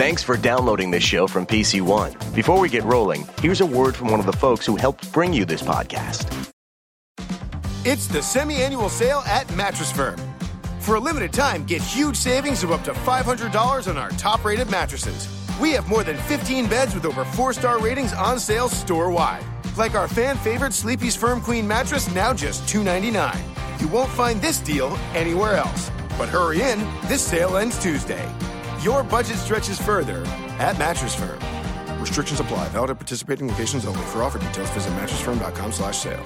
Thanks for downloading this show from PC One. Before we get rolling, here's a word from one of the folks who helped bring you this podcast. It's the semi annual sale at Mattress Firm. For a limited time, get huge savings of up to $500 on our top rated mattresses. We have more than 15 beds with over four star ratings on sale store wide. Like our fan favorite Sleepy's Firm Queen mattress, now just 299. You won't find this deal anywhere else. But hurry in, this sale ends Tuesday. Your budget stretches further at Mattress Firm. Restrictions apply. Valid at participating locations only. For offer details, visit mattressfirm.com slash sale.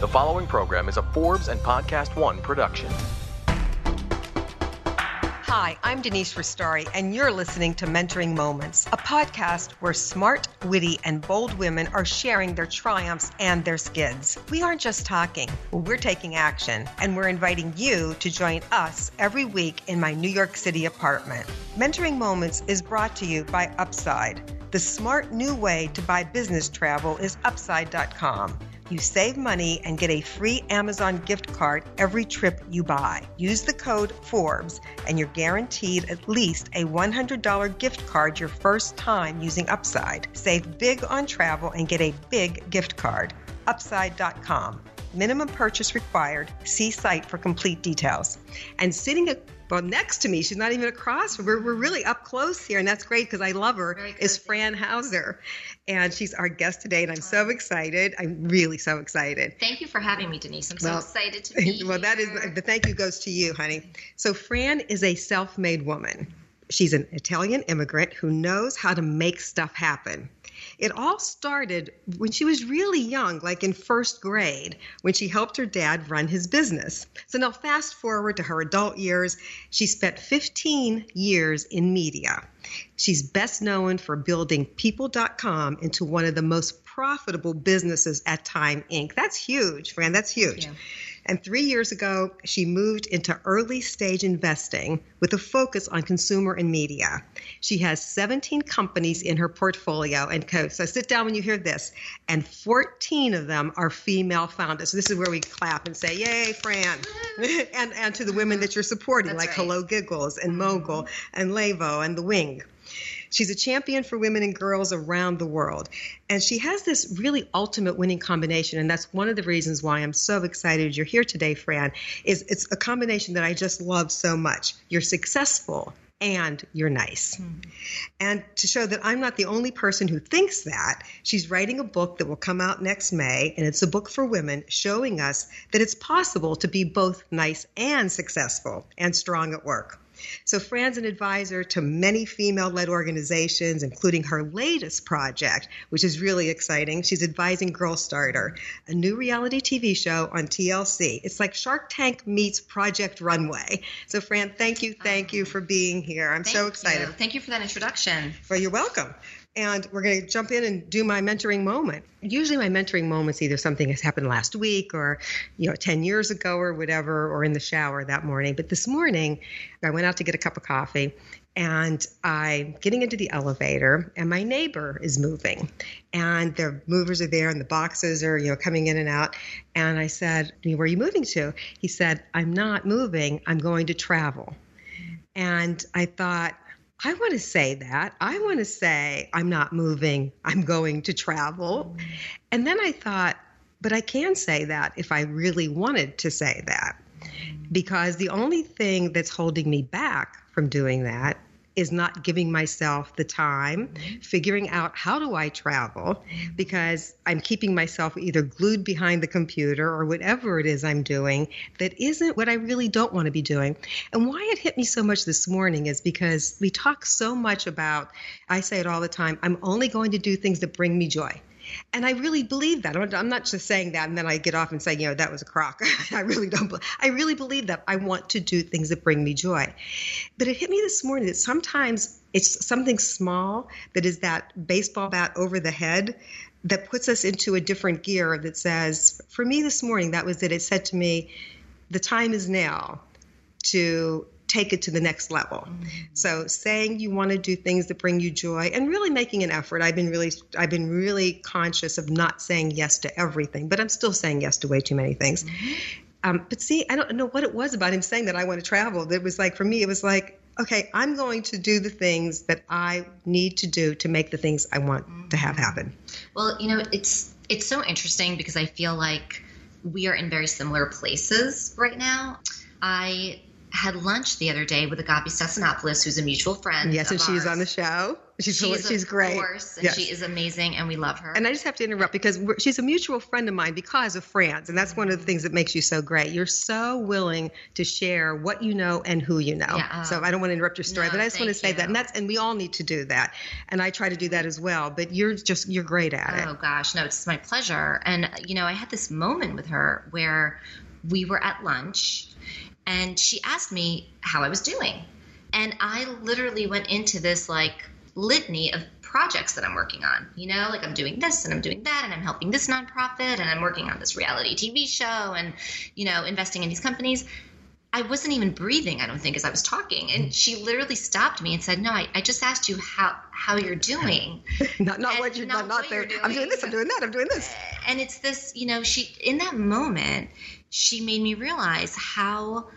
The following program is a Forbes and Podcast One production. Hi, I'm Denise Restauri, and you're listening to Mentoring Moments, a podcast where smart, witty, and bold women are sharing their triumphs and their skids. We aren't just talking, we're taking action, and we're inviting you to join us every week in my New York City apartment. Mentoring Moments is brought to you by Upside. The smart new way to buy business travel is upside.com. You save money and get a free Amazon gift card every trip you buy. Use the code Forbes and you're guaranteed at least a $100 gift card your first time using Upside. Save big on travel and get a big gift card. Upside.com. Minimum purchase required. See site for complete details. And sitting at well, next to me, she's not even across. We're, we're really up close here, and that's great because I love her. Is Fran Hauser, and she's our guest today, and I'm so excited. I'm really so excited. Thank you for having me, Denise. I'm so excited to be well, that is the thank you goes to you, honey. So Fran is a self-made woman. She's an Italian immigrant who knows how to make stuff happen. It all started when she was really young, like in first grade, when she helped her dad run his business. So now, fast forward to her adult years, she spent 15 years in media. She's best known for building People.com into one of the most profitable businesses at Time Inc. That's huge, Fran. That's huge. you. And three years ago, she moved into early stage investing with a focus on consumer and media. She has 17 companies in her portfolio and co. So sit down when you hear this. And 14 of them are female founders. So this is where we clap and say, Yay, Fran. and, and to the women that you're supporting, That's like right. HelloGiggles and Mogul mm-hmm. and Levo and The Wing. She's a champion for women and girls around the world. And she has this really ultimate winning combination. And that's one of the reasons why I'm so excited you're here today, Fran, is it's a combination that I just love so much. You're successful and you're nice. Mm-hmm. And to show that I'm not the only person who thinks that, she's writing a book that will come out next May, and it's a book for women showing us that it's possible to be both nice and successful and strong at work. So, Fran's an advisor to many female led organizations, including her latest project, which is really exciting. She's advising Girl Starter, a new reality TV show on TLC. It's like Shark Tank meets Project Runway. So, Fran, thank you, thank you for being here. I'm so excited. you. Thank you for that introduction. Well, you're welcome. And we're going to jump in and do my mentoring moment. Usually, my mentoring moment's either something has happened last week or, you know, 10 years ago or whatever, or in the shower that morning. But this morning, I went out to get a cup of coffee and I'm getting into the elevator, and my neighbor is moving. And the movers are there, and the boxes are, you know, coming in and out. And I said, Where are you moving to? He said, I'm not moving, I'm going to travel. And I thought, I want to say that. I want to say, I'm not moving, I'm going to travel. And then I thought, but I can say that if I really wanted to say that. Because the only thing that's holding me back from doing that is not giving myself the time, mm-hmm. figuring out how do I travel, mm-hmm. because I'm keeping myself either glued behind the computer or whatever it is I'm doing that isn't what I really don't want to be doing. And why it hit me so much this morning is because we talk so much about, I say it all the time, I'm only going to do things that bring me joy. And I really believe that. I'm not just saying that and then I get off and say, you know, that was a crock. I really don't. I really believe that. I want to do things that bring me joy. But it hit me this morning that sometimes it's something small that is that baseball bat over the head that puts us into a different gear that says, for me this morning, that was it. It said to me, the time is now to take it to the next level. Mm-hmm. So saying you want to do things that bring you joy and really making an effort. I've been really I've been really conscious of not saying yes to everything, but I'm still saying yes to way too many things. Mm-hmm. Um, but see, I don't know what it was about him saying that I want to travel. That was like for me, it was like, okay, I'm going to do the things that I need to do to make the things I want to have mm-hmm. happen. Well, you know, it's it's so interesting because I feel like we are in very similar places right now. I had lunch the other day with Agapi Stassinopoulos, who's a mutual friend. Yes, and of she's on the show. She's She's, she's of great. course, and Yes. she is amazing, and we love her. And I just have to interrupt because we're, she's a mutual friend of mine because of France, and that's one of the things that makes you so great. You're so willing to share what you know and who you know. Yeah. so I don't want to interrupt your story, No, but I just want to say that, and that's and we all need to do that, and I try to do that as well. But you're just you're great at Oh it. Oh gosh, no, it's my pleasure. And you know, I had this moment with her where we were at lunch and she asked me how I was doing. And I literally went into this like litany of projects that I'm working on. You know, like I'm doing this and I'm doing that and I'm helping this nonprofit and I'm working on this reality TV show and you know, investing in these companies. I wasn't even breathing, I don't think, as I was talking. And she literally stopped me and said, No, I, I just asked you how how you're doing. Not not And what you're not not, there. you're I'm doing doing. this. I'm doing that. I'm doing this. and it's this you know she in that moment she made me realize how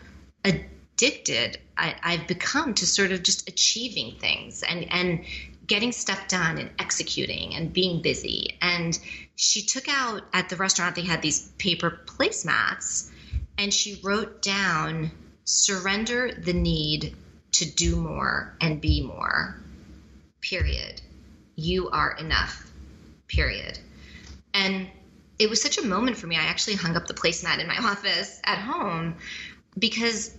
addicted I, i've become to sort of just achieving things and and getting stuff done and executing and being busy. And she took out at the restaurant they had these paper placemats and she wrote down surrender the need to do more and be more. Period. You are enough. Period. And it was such a moment for me. I actually hung up the placemat in my office at home because,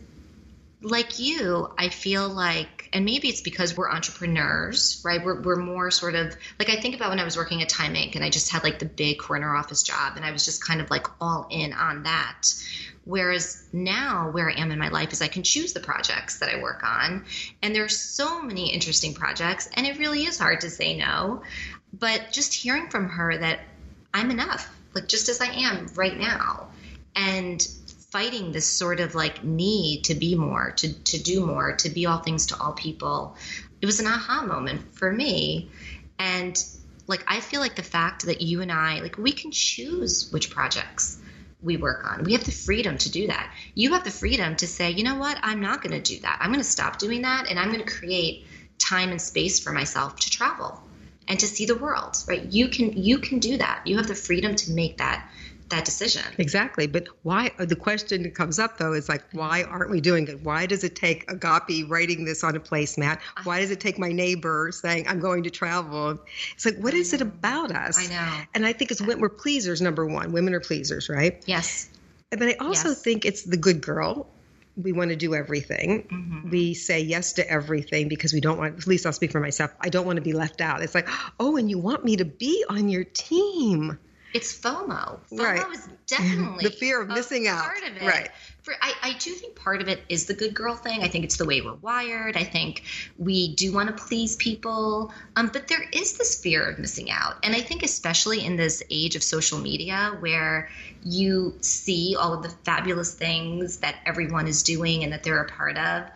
like you, I feel like, and maybe it's because we're entrepreneurs, right? We're, we're more sort of like I think about when I was working at Time Inc. and I just had like the big corner office job and I was just kind of like all in on that. Whereas now, where I am in my life is I can choose the projects that I work on. And there are so many interesting projects, and it really is hard to say no. But just hearing from her that I'm enough, like just as I am right now. And fighting this sort of like need to be more, to, to do more, to be all things to all people. It was an aha moment for me. And like, I feel like the fact that you and I, like, we can choose which projects we work on. We have the freedom to do that. You have the freedom to say, you know what, I'm not going to do that. I'm going to stop doing that and I'm going to create time and space for myself to travel and to see the world right you can you can do that you have the freedom to make that that decision Exactly. But why? The question that comes up though is like, why aren't we doing it? Why does it take Agapi writing this on a placemat? Why does it take my neighbor saying I'm going to travel? It's like, what is it about us? I know. And I think it's when we're pleasers. Number one, women are pleasers, right? yes But I also Yes. think it's the good girl. We want to do everything. Mm-hmm. We say yes to everything because we don't want, at least I'll speak for myself, I don't want to be left out. It's like, oh, and you want me to be on your team. It's FOMO. FOMO Right. is definitely The fear of missing out. Part of it. Right. For, I, I do think part of it is the good girl thing. I think it's the way we're wired. I think we do want to please people, um, but there is this fear of missing out. And I think especially in this age of social media where you see all of the fabulous things that everyone is doing and that they're a part of,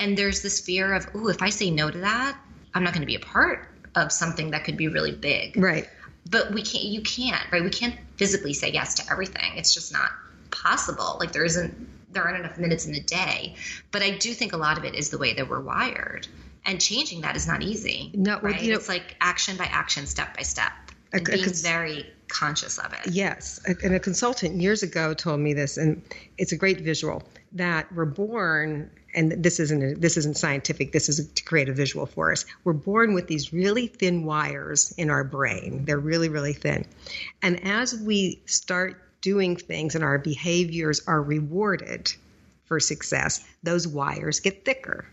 and there's this fear of, oh, if I say no to that, I'm not going to be a part of something that could be really big Right. But we can't you can't right? We can't physically say yes to everything. It's just not possible. Like there isn't there aren't enough minutes in the day. But i do think a lot of it is the way that we're wired. And changing that is not easy No, right? you know- it's like action by action step by step and A- a being cons- very conscious of it. Yes, and a consultant years ago told me this, and it's a great visual that we're born, and this isn't this isn't scientific. This is to create a visual for us. We're born with these really thin wires in our brain. They're really really thin, and as we start doing things and our behaviors are rewarded for success, those wires get thicker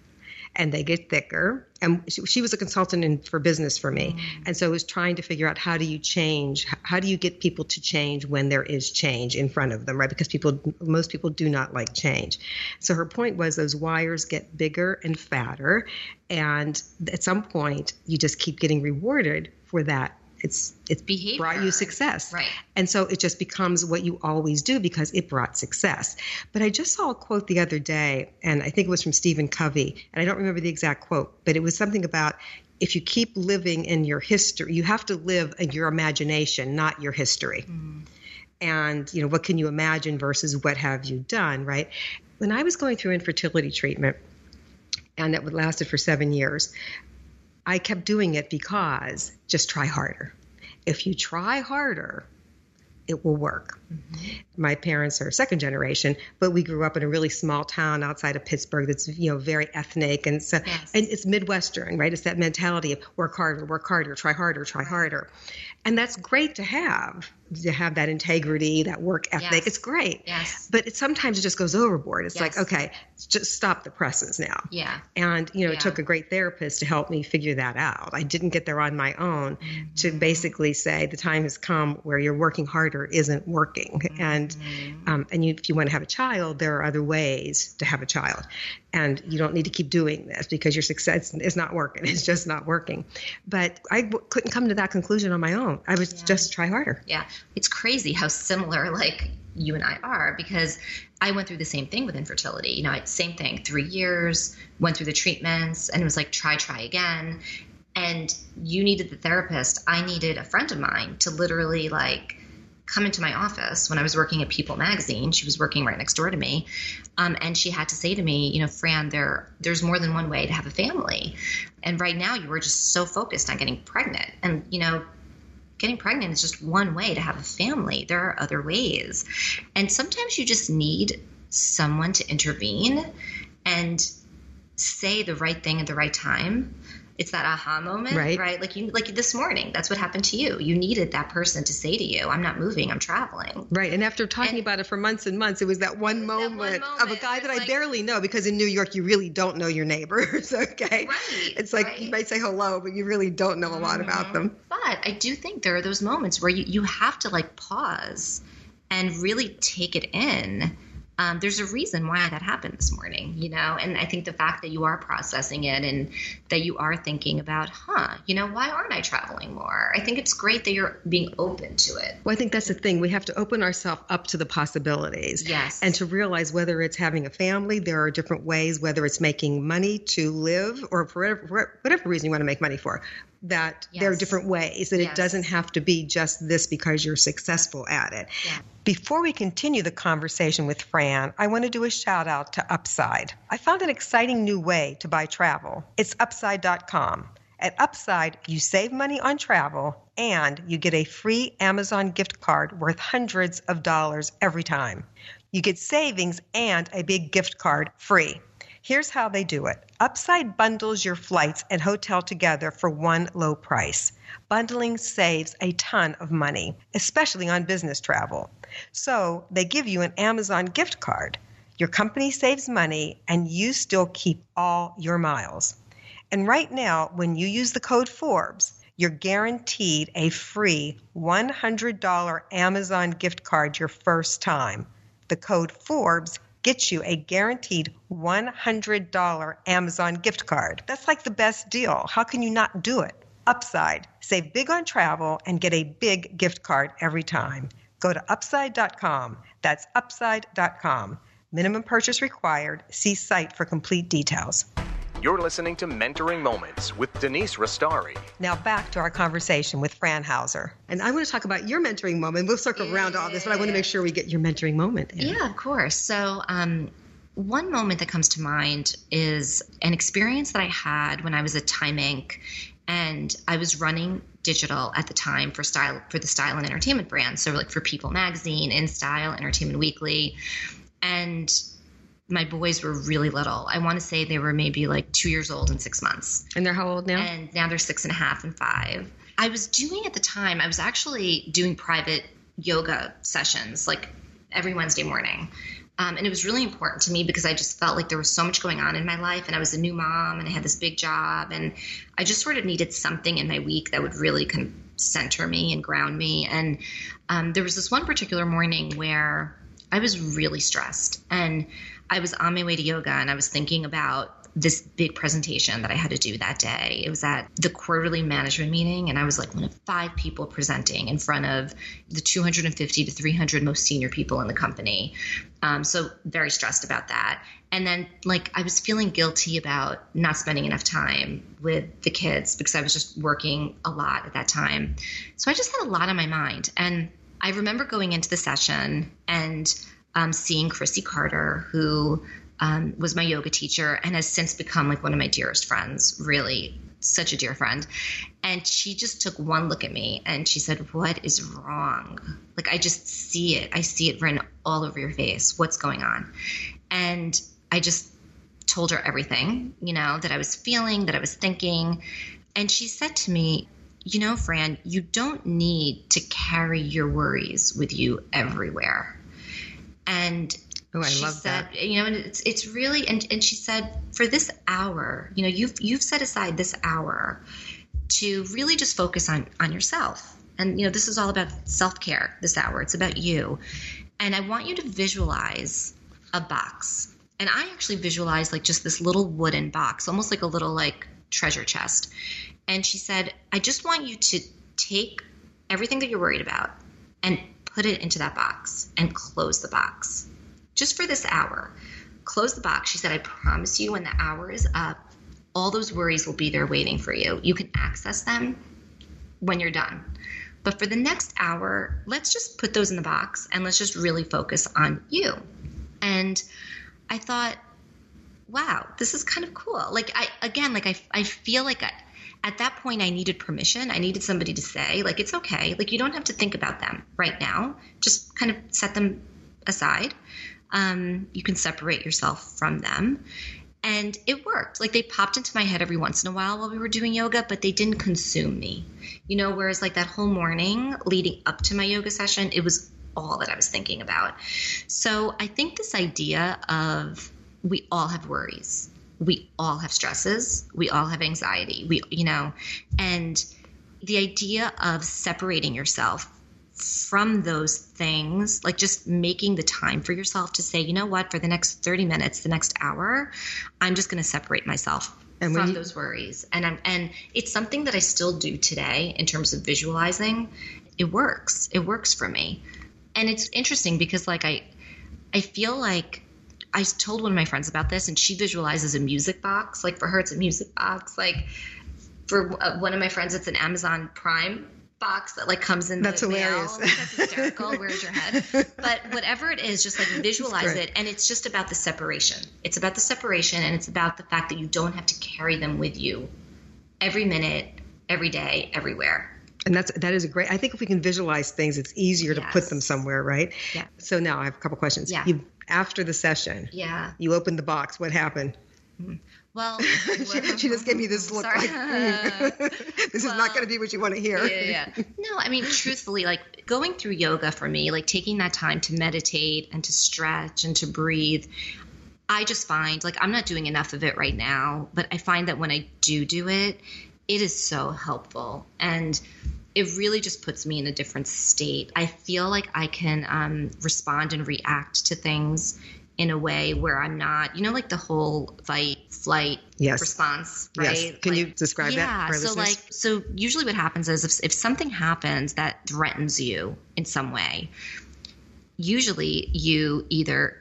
and they get thicker. And she, she was a consultant in, for business for me, mm. and so I was trying to figure out how do you change? How do you get people to change when there is change in front of them, right? Because people, most people do not like change. So her point was those wires get bigger and fatter, and at some point you just keep getting rewarded for that. It's it's Behavior. brought you success, Right. and so it just becomes what you always do because it brought success. But I just saw a quote the other day, and I think it was from Stephen Covey, and I don't remember the exact quote, but it was something about if you keep living in your history, you have to live in your imagination, not your history. Mm-hmm. And, you know, what can you imagine versus what have you done, right? When I was going through infertility treatment, and that would lasted for seven years. I kept doing it because just try harder. If you try harder, it will work. Mm-hmm. My parents are second generation, but we grew up in a really small town outside of Pittsburgh that's you know very ethnic and so yes. and it's midwestern, right? It's that mentality of work harder, work harder, try harder, try harder. And that's great to have to have that integrity, that work ethic. Yes. It's great. Yes. But it sometimes it just goes overboard. It's yes. like, okay, just stop the presses now. Yeah. And you know, yeah. it took a great therapist to help me figure that out. I didn't get there on my own mm-hmm. to basically say the time has come where you're working harder isn't working. Mm-hmm. And um, and you, if you want to have a child, there are other ways to have a child and you don't need to keep doing this because your success is not working. It's just not working. But I w- couldn't come to that conclusion on my own. I was yeah. just try harder. Yeah, it's crazy how similar like you and I are because I went through the same thing with infertility. You know, same thing. Three years, went through the treatments, and it was like try, try again. And you needed the therapist. I needed a friend of mine to literally like come into my office when I was working at People Magazine. She was working right next door to me, um, and she had to say to me, you know, Fran, there there's more than one way to have a family, and right now you were just so focused on getting pregnant, and you know. Getting pregnant is just one way to have a family. There are other ways. And sometimes you just need someone to intervene and say the right thing at the right time it's that aha moment, right? right? Like you, like this morning, that's what happened to you. You needed that person to say to you, "I'm not moving, I'm traveling." Right. And after talking and, about it for months and months, it was that one, moment, that one moment, of a guy that I barely know because in New York you really don't know your neighbors. Okay. Right. It's like right. you might say hello, but you really don't know a lot mm-hmm. about them. But I do think there are those moments where you you have to like pause and really take it in um, there's a reason why that happened this morning, you know? And I think the fact that you are processing it and that you are thinking about, huh, you know, why aren't I traveling more? I think it's great that you're being open to it. Well, I think that's the thing. We have to open ourselves up to the possibilities. Yes. And to realize whether it's having a family, there are different ways, whether it's making money to live or for whatever, for whatever reason you want to make money for that yes. there are different ways that yes. it doesn't have to be just this because you're successful at it. Yeah. Before we continue the conversation with Fran, I want to do a shout out to Upside. I found an exciting new way to buy travel. It's upside.com. At Upside, you save money on travel and you get a free Amazon gift card worth hundreds of dollars every time. You get savings and a big gift card free. Here's how they do it Upside bundles your flights and hotel together for one low price. Bundling saves a ton of money, especially on business travel. So they give you an Amazon gift card. Your company saves money and you still keep all your miles. And right now, when you use the code Forbes, you're guaranteed a free $100 Amazon gift card your first time. The code Forbes gets you a guaranteed $100 Amazon gift card. That's like the best deal. How can you not do it? Upside. Save big on travel and get a big gift card every time. Go to upside.com. That's upside.com. Minimum purchase required. See site for complete details. You're listening to Mentoring Moments with Denise Restauri. Now back to our conversation with Fran Hauser. And I want to talk about your mentoring moment. We'll circle yeah. around all this, but I want to make sure we get your mentoring moment. In. Yeah, of course. So, um, one moment that comes to mind is an experience that I had when I was at Time Inc. and I was running digital at the time for style for the style and entertainment brand. So like for People Magazine, InStyle, Entertainment Weekly, and my boys were really little. I want to say they were maybe like two years old and six months. And they're how old now? And now they're six and a half and five. I was doing at the time, I was actually doing private yoga sessions like every Wednesday morning. Um, and it was really important to me because I just felt like there was so much going on in my life, and I was a new mom, and I had this big job, and I just sort of needed something in my week that would really kind of center me and ground me. And um, there was this one particular morning where I was really stressed, and I was on my way to yoga and I was thinking about this big presentation that I had to do that day. It was at the quarterly management meeting, and I was like one of five people presenting in front of the 250 to 300 most senior people in the company. Um, so, very stressed about that. And then, like, I was feeling guilty about not spending enough time with the kids because I was just working a lot at that time. So, I just had a lot on my mind. And I remember going into the session and um, seeing Chrissy Carter, who um, was my yoga teacher and has since become like one of my dearest friends. Really, such a dear friend. And she just took one look at me and she said, What is wrong? Like, I just see it. I see it written all over your face. What's going on? And I just told her everything, you know, that I was feeling, that I was thinking. And she said to me, You know, Fran, you don't need to carry your worries with you everywhere. And Oh, I she love said, that. you know, and it's it's really and, and she said, for this hour, you know, you've you've set aside this hour to really just focus on on yourself. And you know, this is all about self-care this hour. It's about you. And I want you to visualize a box. And I actually visualized like just this little wooden box, almost like a little like treasure chest. And she said, I just want you to take everything that you're worried about and put it into that box and close the box just for this hour. Close the box. She said, I promise you, when the hour is up, all those worries will be there waiting for you. You can access them when you're done. But for the next hour, let's just put those in the box and let's just really focus on you. And I thought, wow, this is kind of cool. Like, I, again, like, I, I feel like I, at that point I needed permission. I needed somebody to say, like, it's okay. Like, you don't have to think about them right now. Just kind of set them aside. Um, you can separate yourself from them. And it worked. Like they popped into my head every once in a while while we were doing yoga, but they didn't consume me. You know, whereas like that whole morning leading up to my yoga session, it was all that I was thinking about. So I think this idea of we all have worries, we all have stresses, we all have anxiety, we, you know, and the idea of separating yourself from those things, like just making the time for yourself to say, you know what, for the next 30 minutes, the next hour, I'm just going to separate myself And from you- those worries. And I'm, and it's something that I still do today in terms of visualizing. It works. It works for me. And it's interesting because like I I feel like I told one of my friends about this and she visualizes a music box. Like for her it's a music box. Like for uh, one of my friends it's an Amazon Prime box that like comes in That's the mail. hilarious. Like, That's hysterical. Where's your head? But whatever it is, just like visualize it. And it's just about the separation. It's about the separation and it's about the fact that you don't have to carry them with you every minute, every day, everywhere. And that's that is a great. I think if we can visualize things, it's easier to put them somewhere, right? Yeah. So now I have a couple questions. Yeah. You after the session, Yeah. you opened the box. What happened? Well, she, she just gave me this look Sorry. like "Hmm, this is not going to be what you want to hear. yeah, yeah. No, I mean, truthfully, like going through yoga for me, like taking that time to meditate and to stretch and to breathe, I just find like I'm not doing enough of it right now, but I find that when I do do it, it is so helpful. And it really just puts me in a different state. I feel like I can um, respond and react to things in a way where I'm not, you know, like the whole fight, flight Yes. response, Yes. right? Can you Like- describe that yeah, so listeners? like so usually what happens is if, if something happens that threatens you in some way usually you either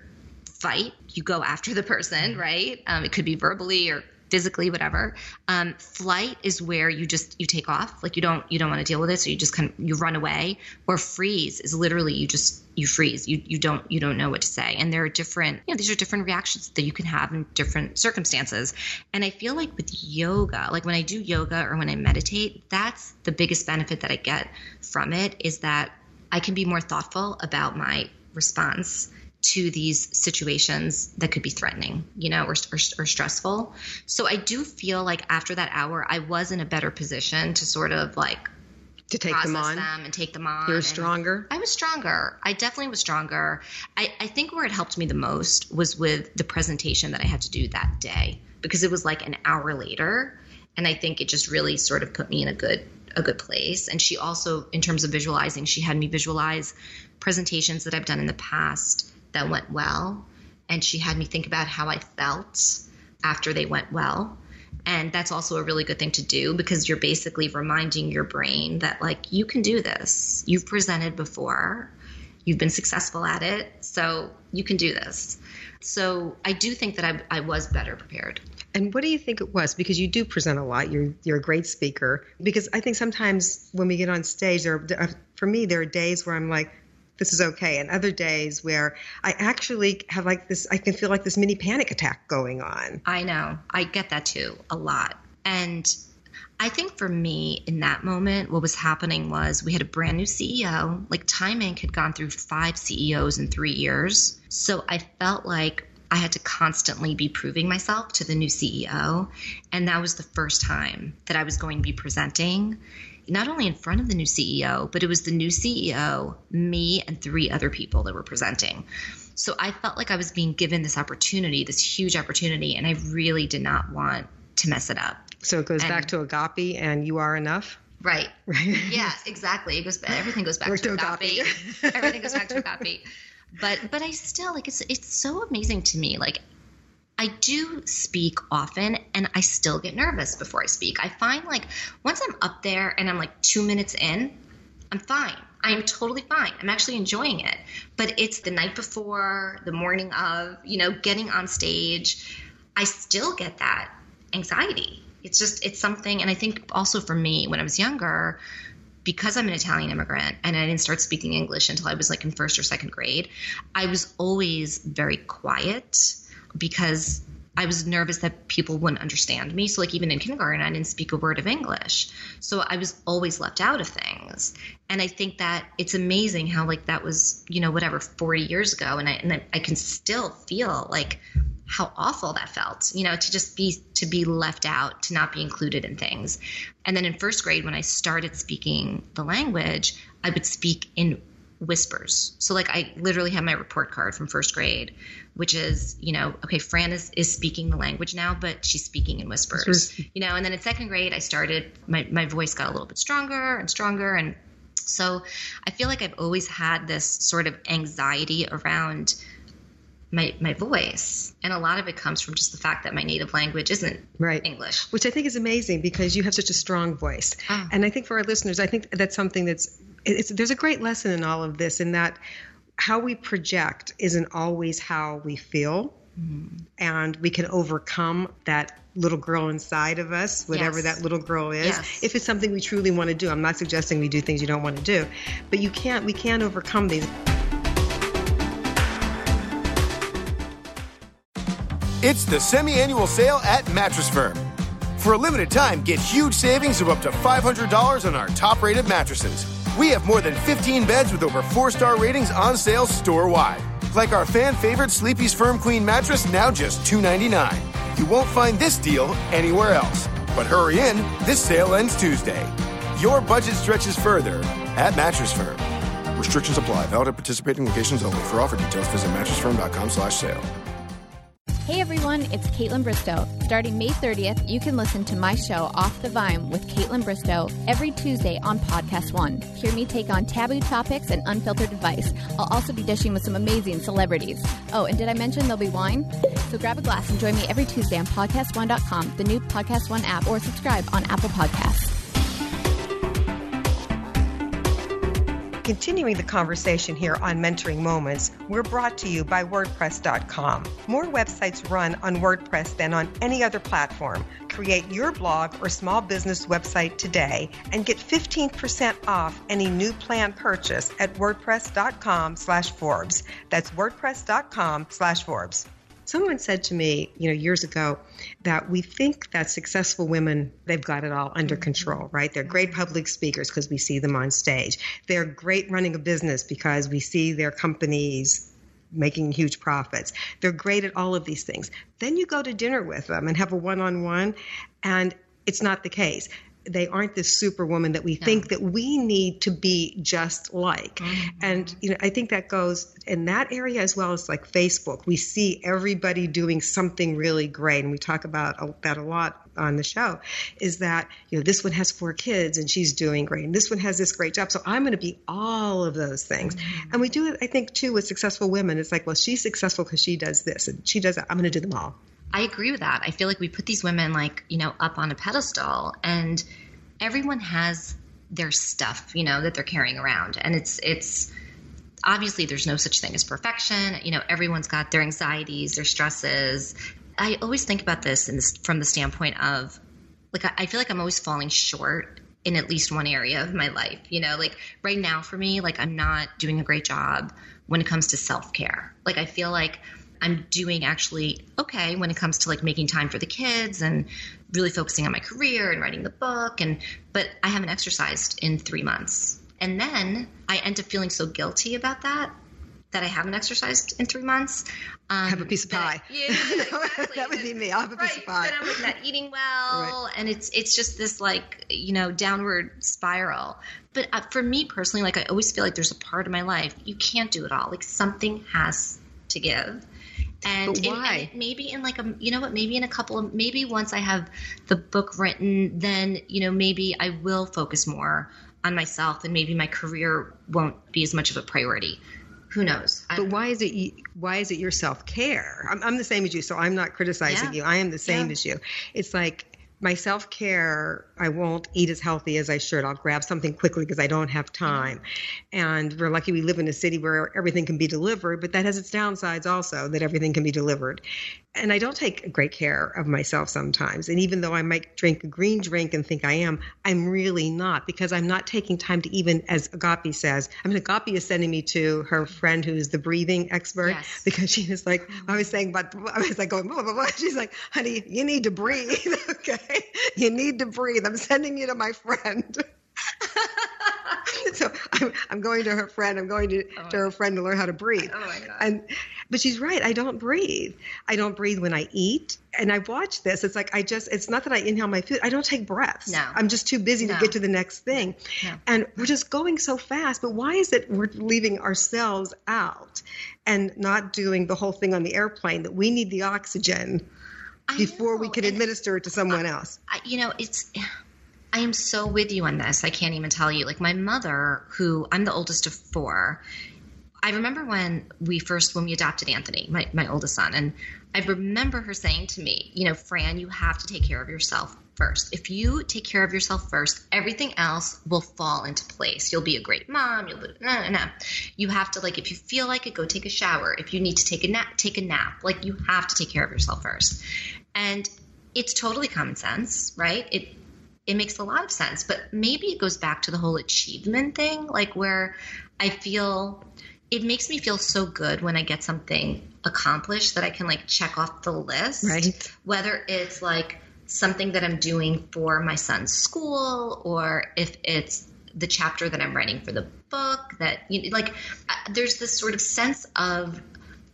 fight you go after the person right um, it could be verbally or physically whatever um, flight is where you just you take off. Like you don't you don't want to deal with it so you just kind of you run away. Or freeze is literally you just you freeze. You you don't you don't know what to say. And there are different you know these are different reactions that you can have in different circumstances. And i feel like with yoga like when i do yoga or when i meditate that's the biggest benefit that i get from it is that i can be more thoughtful about my response to these situations that could be threatening, you know, or, or, or stressful. So I do feel like after that hour, I was in a better position to sort of like to take them on. and take them on. You're stronger. I was stronger. I definitely was stronger. I, I think where it helped me the most was with the presentation that I had to do that day because it was like an hour later. And I think it just really sort of put me in a good a good place. And she also, in terms of visualizing, she had me visualize presentations that I've done in the past that went well. And she had me think about how I felt after they went well. And that's also a really good thing to do because you're basically reminding your brain that, like, you can do this. You've presented before, you've been successful at it, so you can do this. So I do think that I, I was better prepared. And what do you think it was? Because you do present a lot. You're you're a great speaker. Because I think sometimes when we get on stage, there, are, for me, there are days where I'm like, this is okay. And other days where I actually have like this, I can feel like this mini panic attack going on. I know. I get that too a lot. And I think for me in that moment, what was happening was we had a brand new CEO. Like Time Inc. had gone through five CEOs in three years. So I felt like I had to constantly be proving myself to the new CEO. And that was the first time that I was going to be presenting, not only in front of the new CEO, but it was the new CEO, me, and three other people that were presenting. So I felt like I was being given this opportunity, this huge opportunity, and I really did not want to mess it up. So it goes And- back to agapi and you are enough. Right. Right. Yeah, exactly. It goes. Everything goes back to agapi. agapi. everything goes back to agapi. But but I still like it's it's so amazing to me. Like I do speak often, and I still get nervous before I speak. I find like once I'm up there and I'm like two minutes in, I'm fine. I am totally fine. I'm actually enjoying it. But it's the night before, the morning of, you know, getting on stage. I still get that anxiety. It's just, it's something. And I think also for me, when I was younger, because I'm an Italian immigrant and I didn't start speaking English until I was like in first or second grade, I was always very quiet because I was nervous that people wouldn't understand me. So, like, even in kindergarten, I didn't speak a word of English. So, I was always left out of things. And I think that it's amazing how, like, that was, you know, whatever, 40 years ago. And I, and I- can still feel like how awful that felt, you know, to just be, to be left out, to not be included in things. And then in first grade, when I started speaking the language, I would speak in whispers. So like I literally have my report card from first grade, which is, you know, okay, Fran is, is speaking the language now, but she's speaking in whispers. Whispers. You know, and then in second grade I started my, my voice got a little bit stronger and stronger and so I feel like I've always had this sort of anxiety around my my voice. And a lot of it comes from just the fact that my native language isn't Right. English. Which I think is amazing because you have such a strong voice. Ah. And I think for our listeners, I think that's something that's it's there's a great lesson in all of this in that how we project isn't always how we feel. Mm-hmm. And we can overcome that little girl inside of us, whatever Yes. that little girl is, Yes. if it's something we truly want to do. I'm not suggesting we do things you don't want to do, but you can't we can't overcome these. It's the semi annual sale at Mattress Firm. For a limited time, get huge savings of up to $500 on our top rated mattresses. We have more than 15 beds with over four star ratings on sale store wide. Like our fan favorite Sleepy's Firm Queen mattress, now just 299. You won't find this deal anywhere else. But hurry in, this sale ends Tuesday. Your budget stretches further at Mattress Firm. Restrictions apply. Valid at participating locations only. For offer details, visit mattressfirm.com slash sale. Hey everyone, it's Kaitlyn Bristowe. Starting May 30th, you can listen to my show Off the Vine with Kaitlyn Bristowe every Tuesday on Podcast One. Hear me take on taboo topics and unfiltered advice. I'll also be dishing with some amazing celebrities. Oh, and did I mention there'll be wine? So grab a glass and join me every Tuesday on PodcastOne.com, the new Podcast One app, or subscribe on Apple Podcasts. Continuing the conversation here on Mentoring Moments, we're brought to you by WordPress.com. More websites run on WordPress than on any other platform. Create your blog or small business website today and get 15% off any new plan purchase at WordPress.com slash Forbes. That's WordPress.com slash Forbes. Someone said to me, you know, years ago, that we think that successful women, they've got it all under mm-hmm. control, right? They're great public speakers because we see them on stage. They're great running a business because we see their companies making huge profits. They're great at all of these things. Then you go to dinner with them and have a one on one, and it's not the case. They aren't this superwoman that we think that we need to be just like. Mm-hmm. And you know, I think that goes in that area as well as like Facebook. We see everybody doing something really great, and we talk about that a lot on the show. Is that you know this one has four kids and she's doing great, and this one has this great job, so I'm going to be all of those things. Mm-hmm. And we do it, I think, too with successful women. It's like, well, she's successful because she does this and she does that. I'm going to do them all. I agree with that. I feel like we put these women like, you know, up on a pedestal and everyone has their stuff, you know, that they're carrying around. And it's it's obviously there's no such thing as perfection. You know, everyone's got their anxieties, their stresses. I always think about this, this from the standpoint of like I I feel like I'm always falling short in at least one area of my life. You know, like right now for me, like I'm not doing a great job when it comes to self care. Like I feel like I'm doing actually okay when it comes to like making time for the kids and really focusing on my career and writing the book and but I haven't exercised in 3 months. And then I end up feeling so guilty about that that I haven't exercised in three months. Um, have a piece of pie. I, yeah, exactly. that would be me. I'll have a right. piece of pie. I'm like not eating well, right. and it's it's just this like you know downward spiral. But uh, for me personally, like I always feel like there's a part of my life you can't do it all. Like something has to give. And, but why? In, and maybe in like a, you know what, maybe in a couple of, maybe once I have the book written, then, you know, maybe I will focus more on myself and maybe my career won't be as much of a priority who knows but why is it why is it your self-care i'm, I'm the same as you so i'm not criticizing yeah. you i am the same yeah. as you it's like my self care, I won't eat as healthy as I should. I'll grab something quickly because I don't have time. And we're lucky we live in a city where everything can be delivered, but that has its downsides also, that everything can be delivered. And I don't take great care of myself sometimes. And even though I might drink a green drink and think I am, I'm really not because I'm not taking time to even, as Agapi says, I mean, Agapi is sending me to her friend who's the breathing expert yes. because she was like, I was saying, but I was like going, blah, blah, blah. She's like, honey, you need to breathe. okay. You need to breathe. I'm sending you to my friend. so I'm, I'm, going to her friend. I'm going to, oh to her friend to learn how to breathe. Oh my God. And but she's right. I don't breathe. I don't breathe when I eat. And I watch this. It's like I just. It's not that I inhale my food. I don't take breaths. No. I'm just too busy no. to get to the next thing. No. And we're just going so fast. But why is it we're leaving ourselves out and not doing the whole thing on the airplane that we need the oxygen before we can and administer it to someone else? I, you know, it's. I am so with you on this. I can't even tell you. Like my mother, who I'm the oldest of four. I remember when we first when we adopted Anthony, my, my oldest son, and I remember her saying to me, you know, Fran, you have to take care of yourself first. If you take care of yourself first, everything else will fall into place. You'll be a great mom. You'll be no, no, no. You have to like if you feel like it, go take a shower. If you need to take a nap, take a nap. Like you have to take care of yourself first. And it's totally common sense, right? It it makes a lot of sense. But maybe it goes back to the whole achievement thing, like where I feel it makes me feel so good when I get something accomplished that I can like check off the list. Right. Whether it's like something that I'm doing for my son's school or if it's the chapter that I'm writing for the book that you like uh, there's this sort of sense of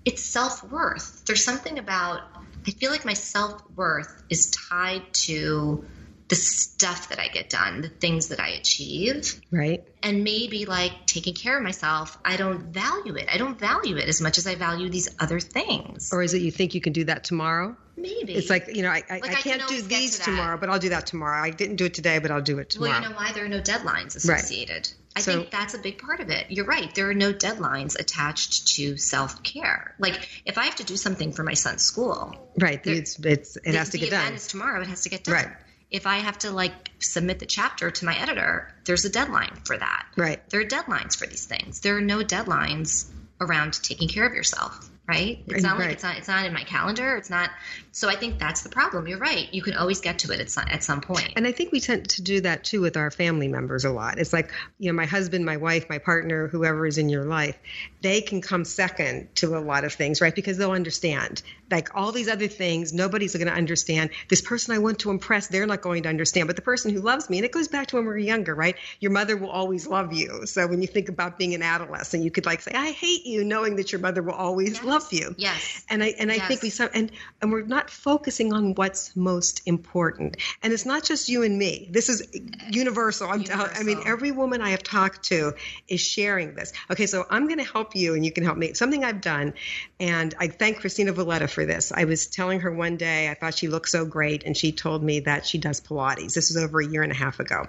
it's self-worth. There's something about I feel like my self-worth is tied to the stuff that I get done, the things that I achieve. Right. And maybe like taking care of myself, I don't value it. I don't value it as much as I value these other things. Or is it you think you can do that tomorrow? Maybe. It's like, you know, I, I, Like, I I can can't do these to tomorrow, but I'll do that tomorrow. I didn't do it today, but I'll do it tomorrow. Well, you know why? There are no deadlines associated. I So- think that's a big part of it. You're right. There are no deadlines attached to self care. Like if I have to do something for my son's school, right. there- It's, it's, it the, has to the get event done. is tomorrow. It has to get done. Right. If I have to like submit the chapter to my editor, there's a deadline for that. Right. There are deadlines for these things. There are no deadlines around taking care of yourself. Right. It's not Right. like it's not. It's not in my calendar. It's not. So I think that's the problem. You're right. You can always get to it at some at some point. And I think we tend to do that too with our family members a lot. It's like, you know, my husband, my wife, my partner, whoever is in your life, they can come second to a lot of things, right? Because they'll understand. Like all these other things, nobody's going to understand. This person I want to impress, they're not going to understand. But the person who loves me, and it goes back to when we were younger, right? Your mother will always love you. So when you think about being an adolescent, you could like say, I hate you, knowing that your mother will always Yes. love you. Yes. And I and I think we some and and we're not focusing on what's most important. And it's not just you and me. This is universal. I'm telling. I mean, every woman I have talked to is sharing this. Okay, so I'm going to help you, and you can help me. Something I've done, and I thank Christina Vuleta for this. I was telling her one day I thought she looked so great, and she told me that she does Pilates. This was over a year and a half ago,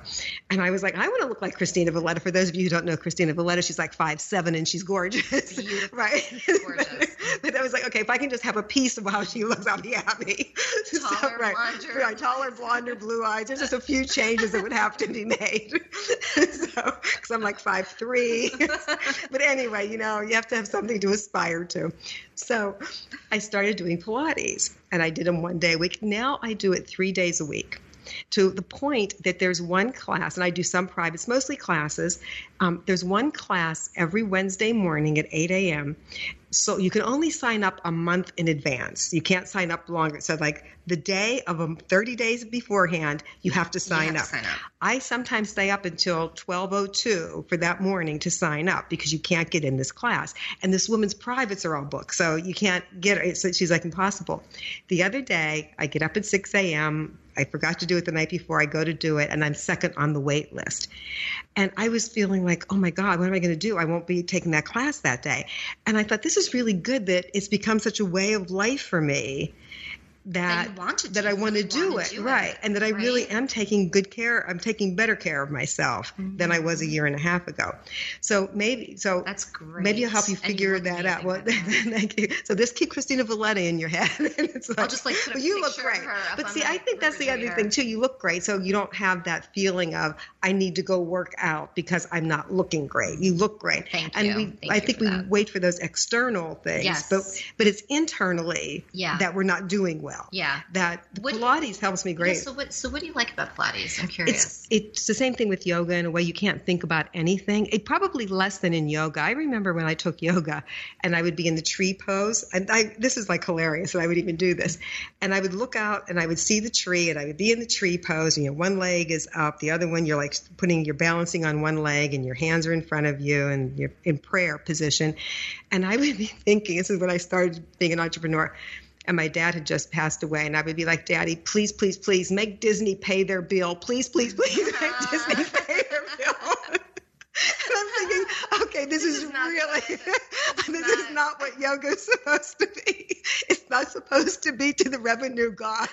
and I was like, I want to look like Christina Vuleta. For those of you who don't know Christina Vuleta, she's like five seven, and she's gorgeous, Beautiful. right? Gorgeous. but I was like, okay, if I can just have a piece of how she looks, I'll be happy. Taller, right, blonder. right, taller, blonder, blue eyes. There's just a few changes that would have to be made. so, because I'm like five three. but anyway, you know, you have to have something to aspire to. So, I started doing Pilates, and I did them one day a week. Now I do it three days a week. to the point that there's one class, and I do some privates, mostly classes. Um, there's one class every Wednesday morning at 8 a.m so you can only sign up a month in advance. You can't sign up longer. So like the day of a 30 days beforehand, you have to sign, have up. to sign up. I sometimes stay up until 12:02 for that morning to sign up because you can't get in this class. And this woman's privates are all booked, so you can't get it. So she's like impossible. The other day, I get up at 6 a.m. I forgot to do it the night before. I go to do it, and I'm second on the wait list. And I was feeling like, oh my God, what am I going to do? I won't be taking that class that day. And I thought, this is really good that it's become such a way of life for me that That want to that do- I want to do it, do it, right, and that I really am taking good care. I'm taking better care of myself mm-hmm. than I was a year and a half ago. So maybe so That's great. Maybe I'll help you figure that out. Well, thank you. So this keep Christina Vuleta in your head. And it's like, just, like, put well, you look great. her But see, I think that's the other thing too. You look great, so you don't have that feeling of I need to go work out because I'm not looking great. You look great. Thank and you. we, Thank I think we that. wait for those external things, Yes. but but it's internally Yeah. that we're not doing well. Yeah. That What- Pilates helps me great. Yeah, so what? So what do you like about Pilates? I'm curious. It's it's the same thing with yoga in a way you can't think about anything. It probably less than in yoga. I remember when I took yoga and I would be in the tree pose and I this is like hilarious and I would even do this. And I would look out and I would see the tree and I would be in the tree pose and you know one leg is up, the other one you're like putting you're balancing on one leg and your hands are in front of you and you're in prayer position. And I would be thinking this is when I started being an entrepreneur and my dad had just passed away and i would be like daddy please please please make disney pay their bill. Please please please make disney pay their bill. And i'm thinking okay this, is, is really this, This is is not- not what yoga is supposed to be. It's not supposed to be to the revenue gods.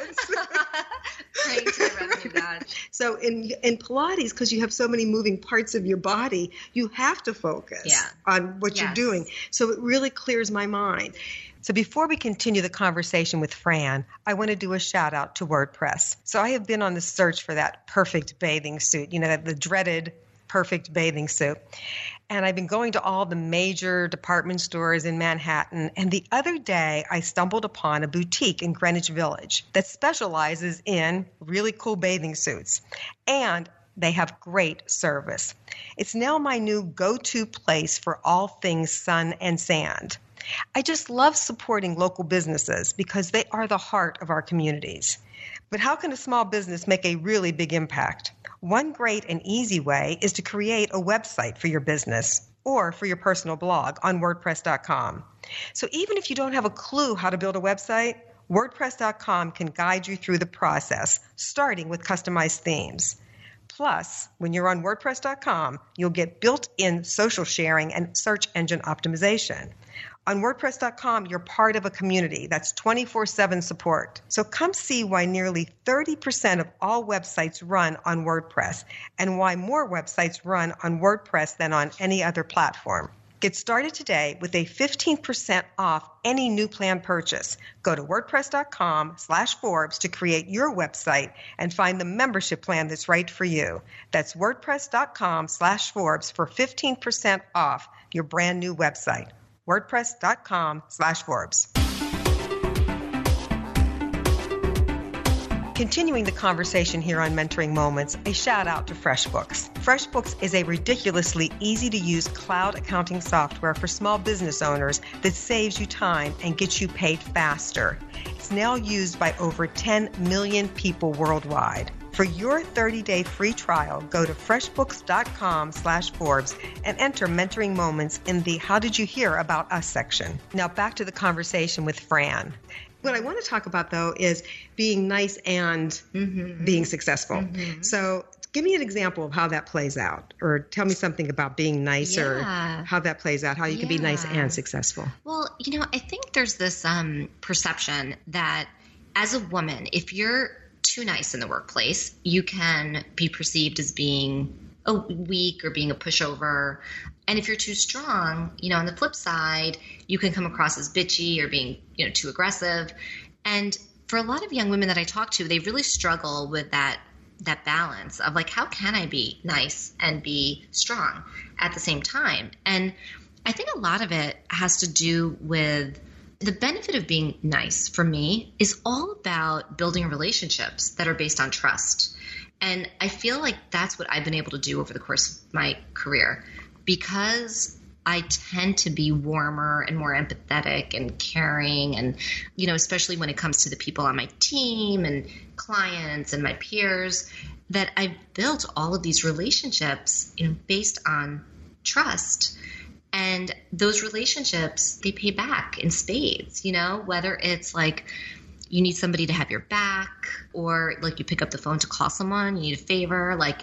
Praying to the revenue god. so in in pilates because you have so many moving parts of your body you have to focus Yeah. on what you're doing. So it really clears my mind so before we continue the conversation with Fran, I want to do a shout out to WordPress. So I have been on the search for that perfect bathing suit, you know, the dreaded perfect bathing suit. And I've been going to all the major department stores in Manhattan. And the other day, I stumbled upon a boutique in Greenwich Village that specializes in really cool bathing suits. And they have great service. It's now my new go to place for all things sun and sand. I just love supporting local businesses because they are the heart of our communities. But how can a small business make a really big impact? One great and easy way is to create a website for your business or for your personal blog on WordPress.com. So even if you don't have a clue how to build a website, WordPress.com can guide you through the process, starting with customized themes. Plus, when you're on WordPress.com, you'll get built in social sharing and search engine optimization. On WordPress.com, you're part of a community that's 24 7 support. So come see why nearly 30% of all websites run on WordPress and why more websites run on WordPress than on any other platform. Get started today with a 15% off any new plan purchase. Go to wordpress.com slash Forbes to create your website and find the membership plan that's right for you. That's wordpress.com slash Forbes for 15% off your brand new website. wordpress.com slash Forbes. Continuing the conversation here on Mentoring Moments, a shout out to FreshBooks. FreshBooks is a ridiculously easy to use cloud accounting software for small business owners that saves you time and gets you paid faster. It's now used by over 10 million people worldwide. For your 30-day free trial, go to freshbooks.com slash Forbes and enter Mentoring Moments in the How Did You Hear About Us section. Now back to the conversation with Fran. What I want to talk about though is being nice and being successful. So give me an example of how that plays out or tell me something about being nice or how that plays out, how you can be nice and successful. Well, you know, I think there's this um, perception that as a woman, if you're too nice in the workplace, you can be perceived as being a weak or being a pushover. And if you're too strong, you know, on the flip side, you can come across as bitchy or being, you know, too aggressive. And for a lot of young women that I talk to, they really struggle with that that balance of like how can I be nice and be strong at the same time? And I think a lot of it has to do with The benefit of being nice for me is all about building relationships that are based on trust. And I feel like that's what I've been able to do over the course of my career because I tend to be warmer and more empathetic and caring and you know especially when it comes to the people on my team and clients and my peers that I've built all of these relationships you know based on trust and those relationships they pay back in spades you know whether it's like you need somebody to have your back or like you pick up the phone to call someone you need a favor like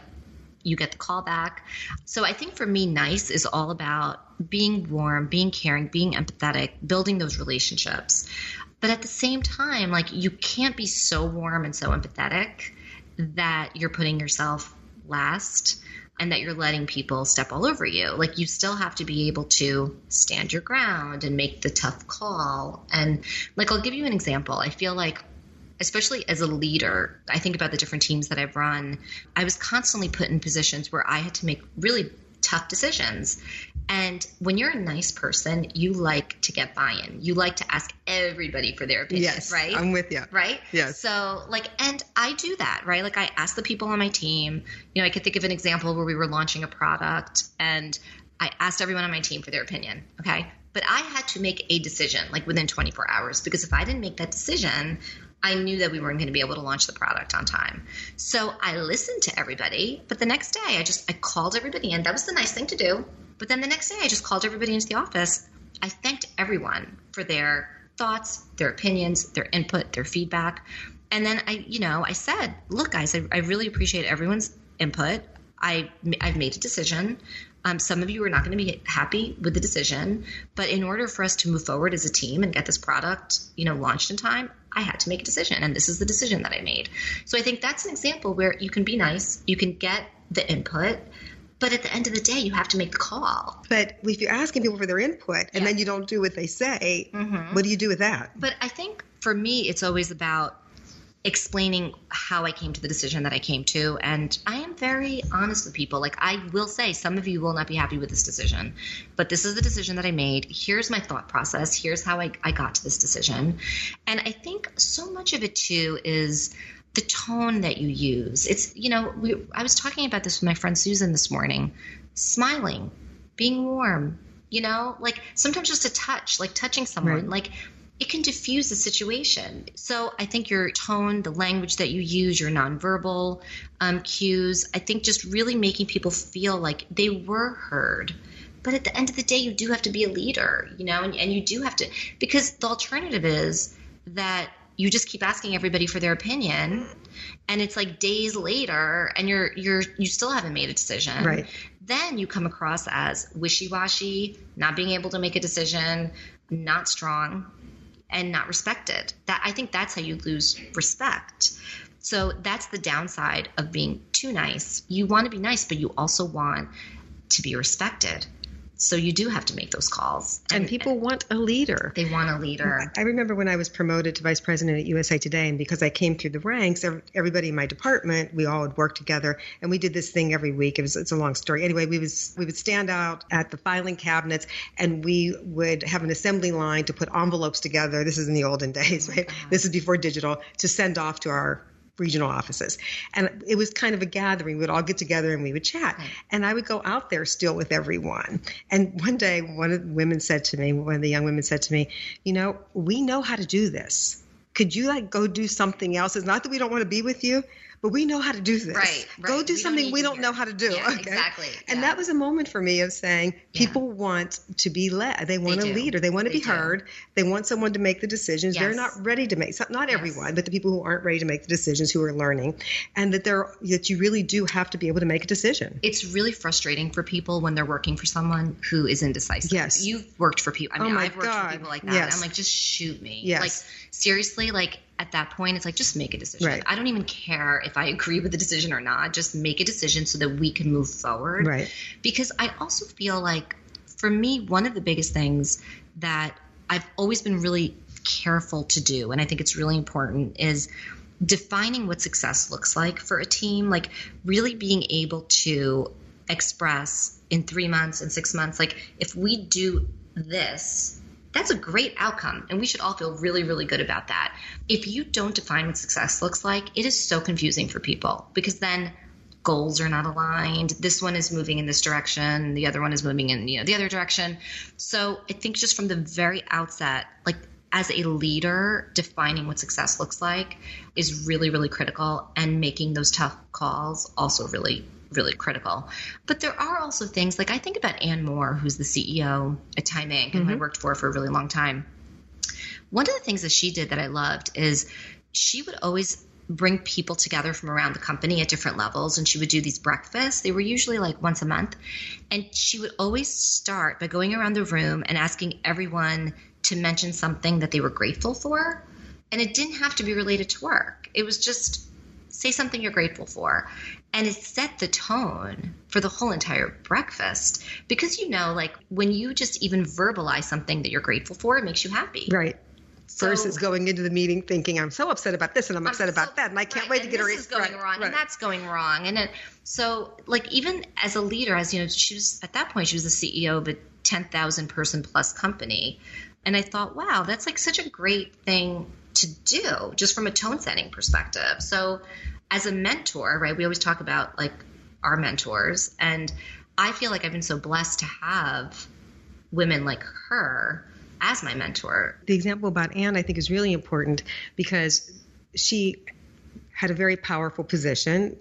you get the call back. So i think for me nice is all about being warm being caring being empathetic building those relationships. But at the same time like you can't be so warm and so empathetic that you're putting yourself last and that you're letting people step all over you. Like you still have to be able to stand your ground and make the tough call. And like I'll give you an example. I feel like especially as a leader, I think about the different teams that I've run. I was constantly put in positions where I had to make really tough decisions. And when you're a nice person, you like to get buy-in. You like to ask everybody for their opinion, yes, right? I'm with you. Right? Yes. So like and I do that, right? Like I ask the people on my team, you know, I could think of an example where we were launching a product and I asked everyone on my team for their opinion, okay? But I had to make a decision like within 24 hours because if I didn't make that decision, I knew that we weren't going to be able to launch the product on time. So I listened to everybody, but the next day I just I called everybody in. That was the nice thing to do. But then the next day I just called everybody into the office. I thanked everyone for their thoughts, their opinions, their input, their feedback. And then I, you know, I said, look guys, I, I really appreciate everyone's input. I I've made a decision. Um, some of you are not going to be happy with the decision, but in order for us to move forward as a team and get this product, you know, launched in time, I had to make a decision, and this is the decision that I made. So I think that's an example where you can be nice, you can get the input, but at the end of the day, you have to make the call. But if you're asking people for their input and Yeah. then you don't do what they say, Mhm. what do you do with that? But I think for me, it's always about explaining how I came to the decision that I came to. And I am very honest with people. Like, I will say, some of you will not be happy with this decision, but this is the decision that I made. Here's my thought process. Here's how I, I got to this decision. And I think so much of it, too, is the tone that you use. It's, you know, we, I was talking about this with my friend Susan this morning smiling, being warm, you know, like sometimes just a touch, like touching someone, Right. like it can diffuse the situation. So I think your tone, the language that you use, your nonverbal um, cues, I think just really making people feel like they were heard. But at the end of the day, you do have to be a leader, you know, and, and you do have to, because the alternative is that you just keep asking everybody for their opinion and it's like days later and you're you're you still haven't made a decision. Right. then you come across as wishy-washy not being able to make a decision not strong and not respected. That i think that's how you lose respect. So that's the downside of being too nice. You want to be nice but you also want to be respected so you do have to make those calls And people want a leader. they want a leader I remember when I was promoted to vice president at USA Today, and because I came through the ranks, everybody in my department, we all would work together, and we did this thing every week. It was it's a long story. Anyway, we was we would stand out at the filing cabinets, and we would have an assembly line to put envelopes together. This is in the olden days, oh right? This is before digital to send off to our regional offices. And it was kind of a gathering. We'd all get together and we would chat. And I would go out there still with everyone. And one day, one of the women said to me, one of the young women said to me, You know, we know how to do this. Could you like go do something else? It's not that we don't want to be with you, but we know how to do this. Right, Go right. do We don't something we don't know how to do. Yeah, okay? exactly. And Yeah. that was a moment for me of saying people want to be led. They want a do. leader. They want to They be do. heard. They want someone to make the decisions. They're not ready to make. Not Yes. everyone, but the people who aren't ready to make the decisions, who are learning, and that they're that you really do have to be able to make a decision. it's really frustrating for people when they're working for someone who is indecisive. Yes. You've worked for people. I Oh mean, my I've worked God. for people like that. Yes. I'm like, just shoot me. Yes. Like, seriously, like at that point, it's like, just make a decision. Right. I don't even care if I agree with the decision or not. Just make a decision so that we can move forward. Right. Because I also feel like, for me, one of the biggest things that I've always been really careful to do, and I think it's really important, is defining what success looks like for a team, like really being able to express in three months and six months, like if we do this, that's a great outcome. And we should all feel really, really good about that. If you don't define what success looks like, it is so confusing for people because then goals are not aligned. This one is moving in this direction, the other one is moving in you know the other direction. So I think just from the very outset, like as a leader, defining what success looks like is really, really critical, and making those tough calls also really, really critical. But there are also things like I think about Ann Moore, who's the CEO at Time Inc. and I mm-hmm. worked for for a really long time. One of the things that she did that I loved is she would always bring people together from around the company at different levels and she would do these breakfasts they were usually like once a month and she would always start by going around the room and asking everyone to mention something that they were grateful for and it didn't have to be related to work it was just say something you're grateful for and it set the tone for the whole entire breakfast because you know like when you just even verbalize something that you're grateful for it makes you happy Right. So- Versus going into the meeting thinking, I'm so upset about this and I'm, upset I'm about so- that and I can't right, wait to get a this is going right, wrong right. and that's going wrong and it, so like even as a leader as you know she was at that point she was the ceo of a 10000 person plus company and i thought wow that's like such a great thing to do just from a tone setting perspective so as a mentor right we always talk about like our mentors and i feel like i've been so blessed to have women like her as my mentor. The example about Ann, I think, is really important because she had a very powerful position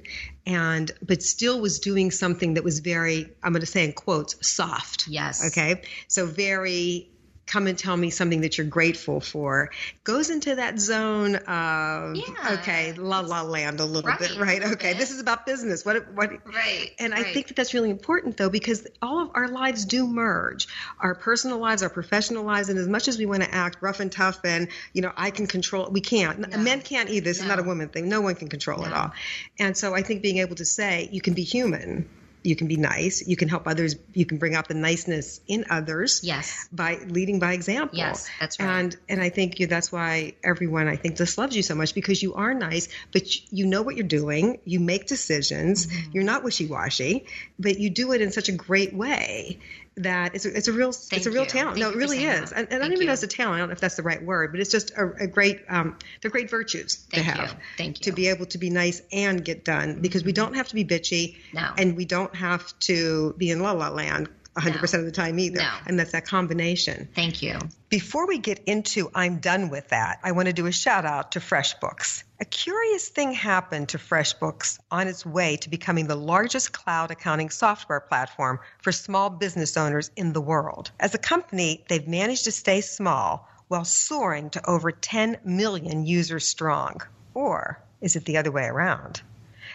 and but still was doing something that was very i'm going to say in quotes soft. Yes. okay? So very come and tell me something that you're grateful for goes into that zone of Yeah. okay la la land a little Right, bit right okay this is about business what what right and I think that that's really important, though, because all of our lives do merge. Our personal lives, our professional lives, and as much as we want to act rough and tough and, you know, I can control, we can't. No. Men can't either. This is not a woman thing. No one can control it all. And so I think being able to say, you can be human, you can be nice, you can help others, you can bring out the niceness in others yes by leading by example. Yes, that's right. And and I think you, that's why everyone I think just loves you so much because you are nice, but you- know what you're doing. You make decisions. Mm-hmm. You're not wishy washy, but you do it in such a great way that it's a, it's a real it's a real you. talent. Thank no, it really is. that. And, and I don't even know you. if it's a talent. I don't know if that's the right word, but it's just a, a great um, they're great virtues Thank to you. have. Thank you. To be able to be nice and get done because we don't have to be bitchy. No. And we don't have to be in la la land 100% of the time either. No. And that's that combination. Thank you. Before we get into I'm done with that, I want to do a shout out to FreshBooks. A curious thing happened to FreshBooks on its way to becoming the largest cloud accounting software platform for small business owners in the world. As a company, they've managed to stay small while soaring to over 10 million users strong. Or is it the other way around?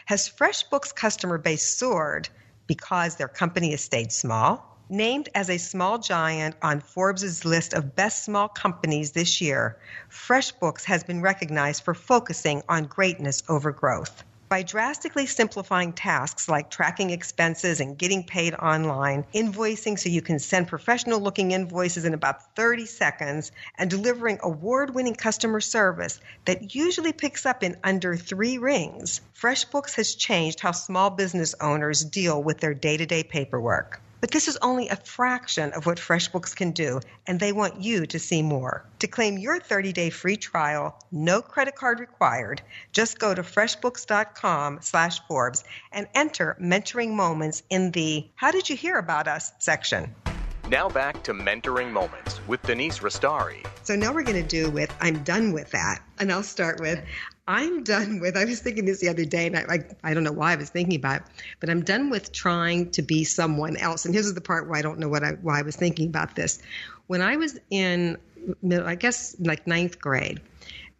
Has FreshBooks' customer base soared because their company has stayed small? Named as a small giant on Forbes' list of best small companies this year, FreshBooks has been recognized for focusing on greatness over growth. By drastically simplifying tasks like tracking expenses and getting paid online, invoicing so you can send professional looking invoices in about 30 seconds, and delivering award winning customer service that usually picks up in under three rings, FreshBooks has changed how small business owners deal with their day to day paperwork. But this is only a fraction of what FreshBooks can do, and they want you to see more. To claim your 30-day free trial, no credit card required, just go to freshbooks.com/forbes and enter mentoring moments in the "How did you hear about us?" section. Now back to Mentoring Moments with Denise Restauri. So now we're going to do with I'm done with that. And I'll start with I'm done with I was thinking this the other day and I, I I don't know why I was thinking about it, but I'm done with trying to be someone else. And here's the part where I don't know what I why I was thinking about this. When I was in I guess like ninth grade,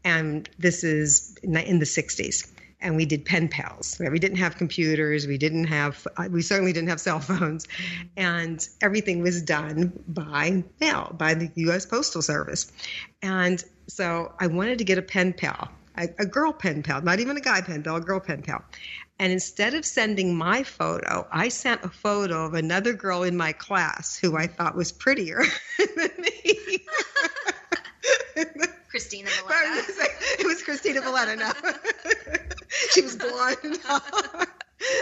and this is in the 60s and we did pen pals. We didn't have computers. We didn't have uh, we certainly didn't have cell phones. And everything was done by mail by the us postal service. And so i wanted to get a pen pal a, a girl pen pal not even a guy pen pal a girl pen pal and instead of sending my photo i sent a photo of another girl in my class who i thought was prettier than me Christina Vuleta. it was Christina Vuleta. No, she was blonde.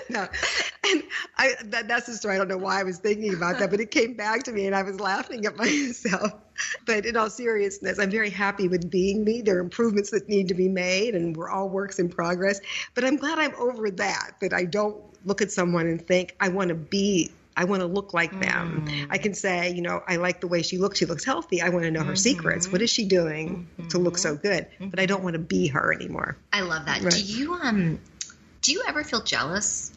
No. and I that, that's the story. I don't know why I was thinking about that, but it came back to me, and I was laughing at myself. but in all seriousness, I'm very happy with being me. There are improvements that need to be made, and we're all works in progress. But I'm glad I'm over that, that I don't look at someone and think, I want to be I want to look like them. Mm. I can say, you know, I like the way she looks. She looks healthy. I want to know her mm-hmm. secrets. What is she doing mm-hmm. to look so good? Mm-hmm. But I don't want to be her anymore. I love that. Right. Do you um do you ever feel jealous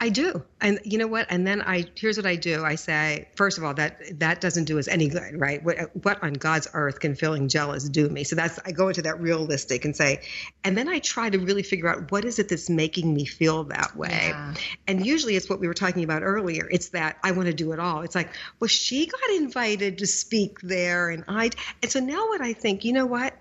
I do. And you know what? And then I here's what I do. I say, first of all, that that doesn't do us any good, right? What what on God's earth can feeling jealous do me? So that's I go into that realistic and say, and then I try to really figure out what is it that's making me feel that way. Yeah. And usually it's what we were talking about earlier. It's that I want to do it all. It's like, well, she got invited to speak there and I and so now what I think, you know what?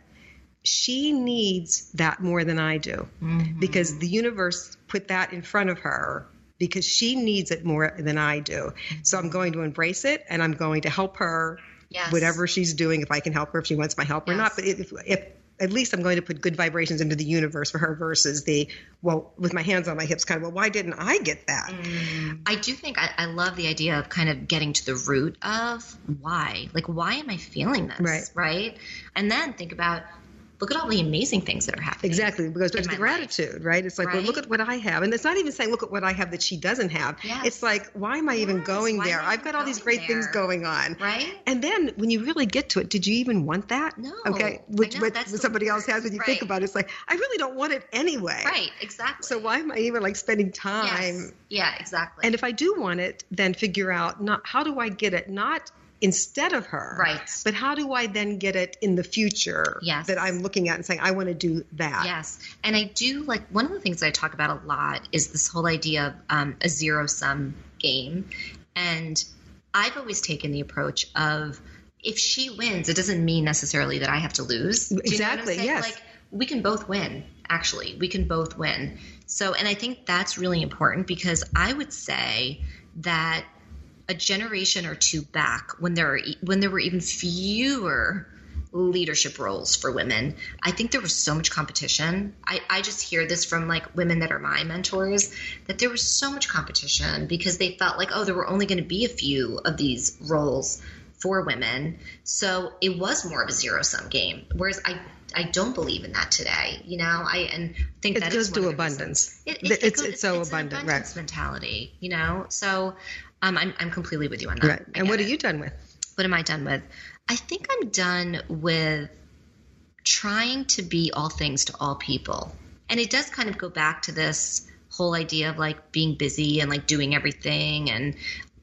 She needs that more than I do mm-hmm. because the universe put that in front of her because she needs it more than I do. So I'm going to embrace it and I'm going to help her yes. whatever she's doing if I can help her if she wants my help yes. or not. But if, if at least I'm going to put good vibrations into the universe for her versus the well with my hands on my hips kind of well why didn't I get that? Mm, I do think I, I, love the idea of kind of getting to the root of why like why am I feeling this right right and then think about look at all the amazing things that are happening. Exactly. Because there's the gratitude, life. right? It's like, right? well, look at what I have. And it's not even saying, look at what I have that she doesn't have. Yes. It's like, why am I yes. even going why there? I've got all these great there? things going on. Right. And then when you really get to it, did you even want that? No. Okay. Which what somebody else has when you right. think about it, it's like, I really don't want it anyway. Right. Exactly. So why am I even like spending time? Yes. Yeah, exactly. And if I do want it, then figure out not how do I get it? Not instead of her. Right. But how do I then get it in the future yes. that I'm looking at and saying, I want to do that? Yes. And I do like one of the things I talk about a lot is this whole idea of um, a zero sum game. And I've always taken the approach of if she wins, it doesn't mean necessarily that I have to lose. exactly. Yes. Like we can both win, actually. We can both win. So, and I think that's really important because I would say that a generation or two back when there are, when there were even fewer leadership roles for women. I think there was so much competition. I, I just hear this from like women that are my mentors that there was so much competition because they felt like, oh, there were only going to be a few of these roles for women. So it was more of a zero sum game. Whereas I I don't believe in that today. You know, I and think it that goes to abundance. It, it, it, it's, goes, it's so it's abundant, abundance right? mentality. You know, so um, I'm, I'm completely with you on that. Right. And what are you done with? What am I done with? I think I'm done with trying to be all things to all people. And it does kind of go back to this whole idea of like being busy and like doing everything and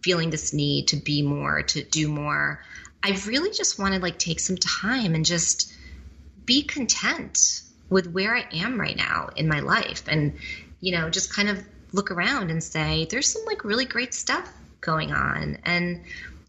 feeling this need to be more, to do more. I really just want to like take some time and just be content with where I am right now in my life and, you know, just kind of look around and say, there's some like really great stuff going on. And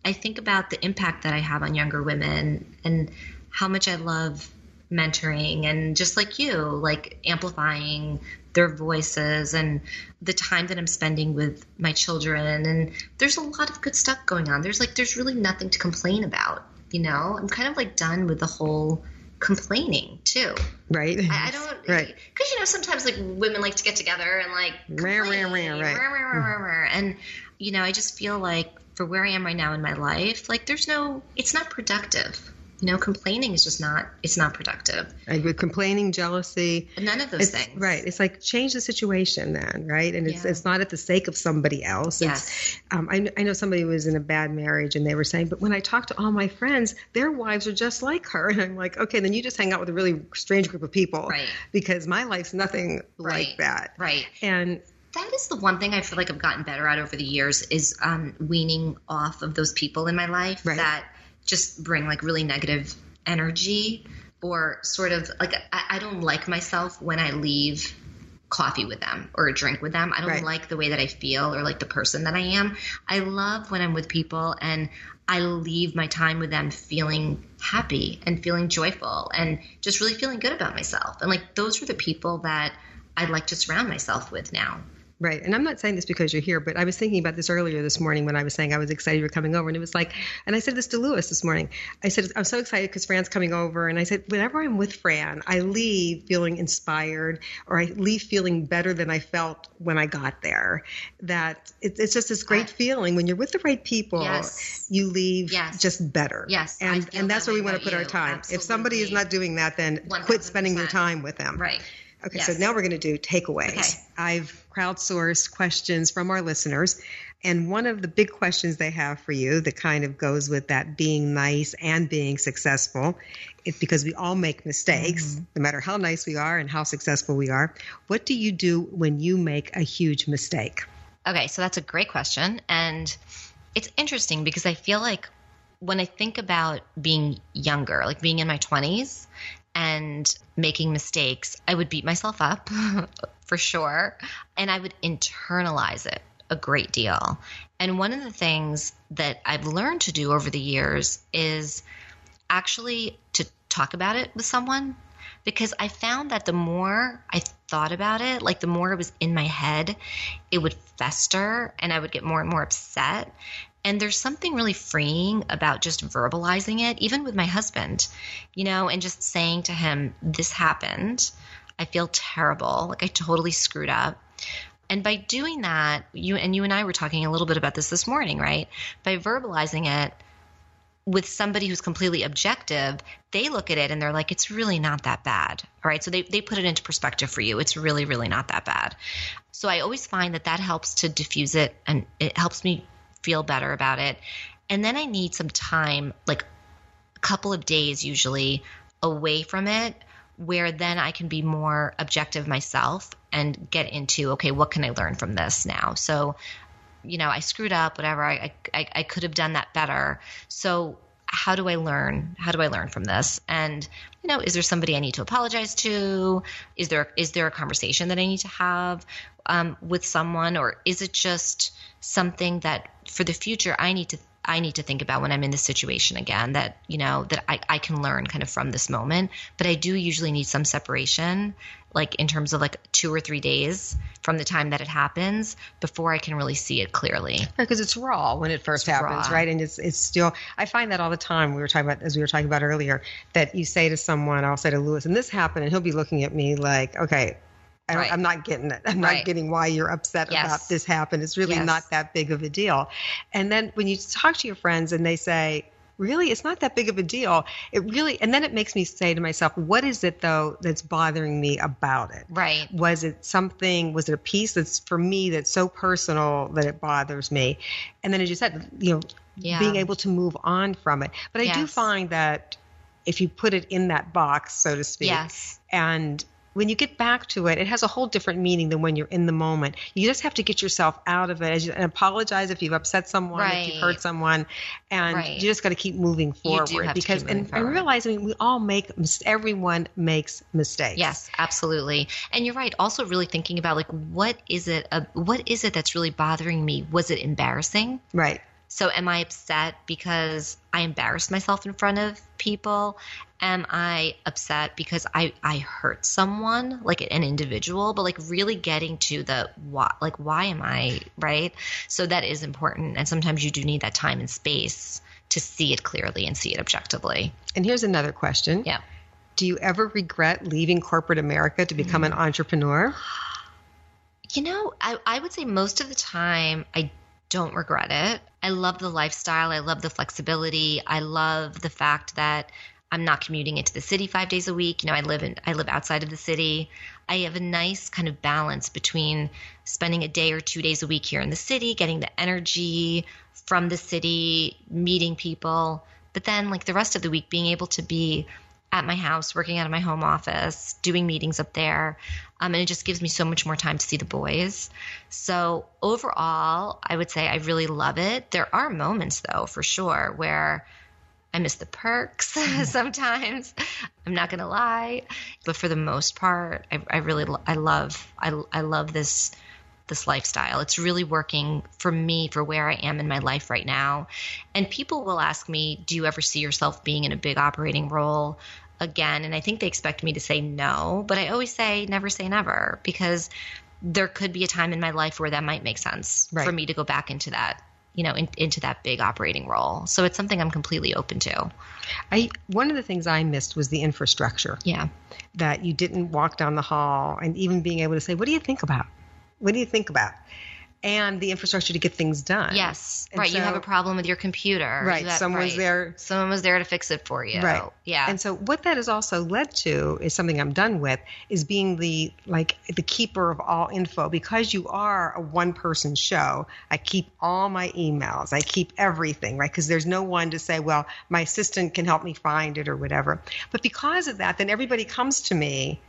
I think about the impact that I have on younger women and how much I love mentoring and just like you, like amplifying their voices and the time that I'm spending with my children. And there's a lot of good stuff going on. There's like, there's really nothing to complain about, you know? I'm kind of like done with the whole complaining too. Right. I, I don't. Right. Because you know sometimes like women like to get together and like complain, rah, rah, rah, right. And you know I just feel like for where I am right now in my life, like there's no, it's not productive you know, complaining is just not, it's not productive. And with complaining, jealousy. None of those things. Right. It's like change the situation then, right? And it's, yeah. it's not at the sake of somebody else. Yes. Um, I, I know somebody was in a bad marriage and they were saying, but when I talk to all my friends, their wives are just like her. And I'm like, okay, then you just hang out with a really strange group of people. Right. Because my life's nothing right. like that. Right. And that is the one thing I feel like I've gotten better at over the years is um, weaning off of those people in my life right. that just bring like really negative energy or sort of like I, I, don't like myself when I leave coffee with them or a drink with them. I don't right. like the way that I feel or like the person that I am. I love when I'm with people and I leave my time with them feeling happy and feeling joyful and just really feeling good about myself. And like those are the people that I'd like to surround myself with now. Right. And I'm not saying this because you're here, but I was thinking about this earlier this morning when I was saying I was excited you're coming over. And it was like, and I said this to Lewis this morning. I said, I'm so excited because Fran's coming over. And I said, whenever I'm with Fran, I leave feeling inspired or I leave feeling better than I felt when I got there. That it, it's just this great feeling when you're with the right people, Yes. you leave Yes. just better. Yes, And, and that's that where we want to put our you. time. If somebody is not doing that, then quit spending your time with them. Right. Okay, so now we're going to do takeaways. Okay. I've crowdsourced questions from our listeners, and one of the big questions they have for you that kind of goes with that being nice and being successful, it's because we all make mistakes, Mm-hmm. no matter how nice we are and how successful we are. What do you do when you make a huge mistake? Okay, so that's a great question. And it's interesting because I feel like when I think about being younger, like being in my 20s and making mistakes, I would beat myself up for sure. And I would internalize it a great deal. And one of the things that I've learned to do over the years is actually to talk about it with someone because I found that the more I thought about it, like the more it was in my head, it would fester and I would get more and more upset. And there's something really freeing about just verbalizing it, even with my husband, you know, and just saying to him, This happened. I feel terrible. Like I totally screwed up. And by doing that, you and you and I were talking a little bit about this this morning, right? By verbalizing it, with somebody who's completely objective, they look at it and they're like, it's really not that bad. All right. So they, they put it into perspective for you. It's really, really not that bad. So I always find that that helps to diffuse it and it helps me feel better about it. And then I need some time, like a couple of days usually, away from it where then I can be more objective myself and get into, okay, what can I learn from this now? So you know, I screwed up, whatever. I, I, I could have done that better. So how do I learn? How do I learn from this? And you know, is there somebody I need to apologize to? Is there is there a conversation that I need to have um, with someone, or is it just something that for the future I need to I need to think about when I'm in this situation again? That you know that I, I can learn kind of from this moment, but I do usually need some separation, like in terms of like two or three days from the time that it happens before I can really see it clearly. Because it's raw when it first It's happens, raw. right? And it's it's still. I find that all the time. We were talking about as we were talking about earlier that you say to someone, I'll say to Lewis, and this happened, and he'll be looking at me like, okay. I Right. I'm not getting it. I'm not getting why you're upset Yes. about this happened. It's really Yes. not that big of a deal. And then when you talk to your friends and they say, really, it's not that big of a deal. It really, and then it makes me say to myself, what is it though that's bothering me about it? Right. was it something was it a piece that's for me that's so personal that it bothers me and then as you said you know Yeah. being able to move on from it but i do find that if you put it in that box so to speak Yes. and when you get back to it, it has a whole different meaning than when you're in the moment. You just have to get yourself out of it you, and apologize if you've upset someone, if you've hurt someone, and Right. you just got to keep moving forward do have to because and, forward. realize I mean, we all make everyone makes mistakes. Yes, absolutely. And you're right. Also, really thinking about like what is it? Uh, what is it that's really bothering me? Was it embarrassing? Right. So, am I upset because I embarrassed myself in front of people? Am I upset because I I hurt someone, like an individual? But like really getting to the why, like why am I right? So that is important, and sometimes you do need that time and space to see it clearly and see it objectively. And here's another question. Yeah. Do you ever regret leaving corporate America to become an mm. entrepreneur? You know, I, I would say most of the time I don't regret it. I love the lifestyle. I love the flexibility. I love the fact that I'm not commuting into the city five days a week. You know, I live in I live outside of the city. I have a nice kind of balance between spending a day or two days a week here in the city, getting the energy from the city, meeting people, but then like the rest of the week being able to be at my house, working out of my home office, doing meetings up there. Um, and it just gives me so much more time to see the boys. So, overall, I would say I really love it. There are moments, though, for sure, where I miss the perks sometimes. I'm not going to lie. But for the most part, I, I really, lo- I love, I, I love this this lifestyle. It's really working for me for where I am in my life right now. And people will ask me, Do you ever see yourself being in a big operating role again? And I think they expect me to say no, but I always say never say never because there could be a time in my life where that might make sense Right. for me to go back into that, you know, in, into that big operating role. So it's something I'm completely open to. I one of the things I missed was the infrastructure. Yeah. that you didn't walk down the hall and even being able to say, What do you think about? What do you think about? And the infrastructure to get things done. Yes. And right. you have a problem with your computer. Right, have- someone was there- Someone was there to fix it for you. Right. Yeah. And so what that has also led to is something I'm done with is being the like the keeper of all info because you are a one person show. I keep all my emails. I keep everything, right? Because there's no one to say, well, my assistant can help me find it or whatever. But because of that, then everybody comes to me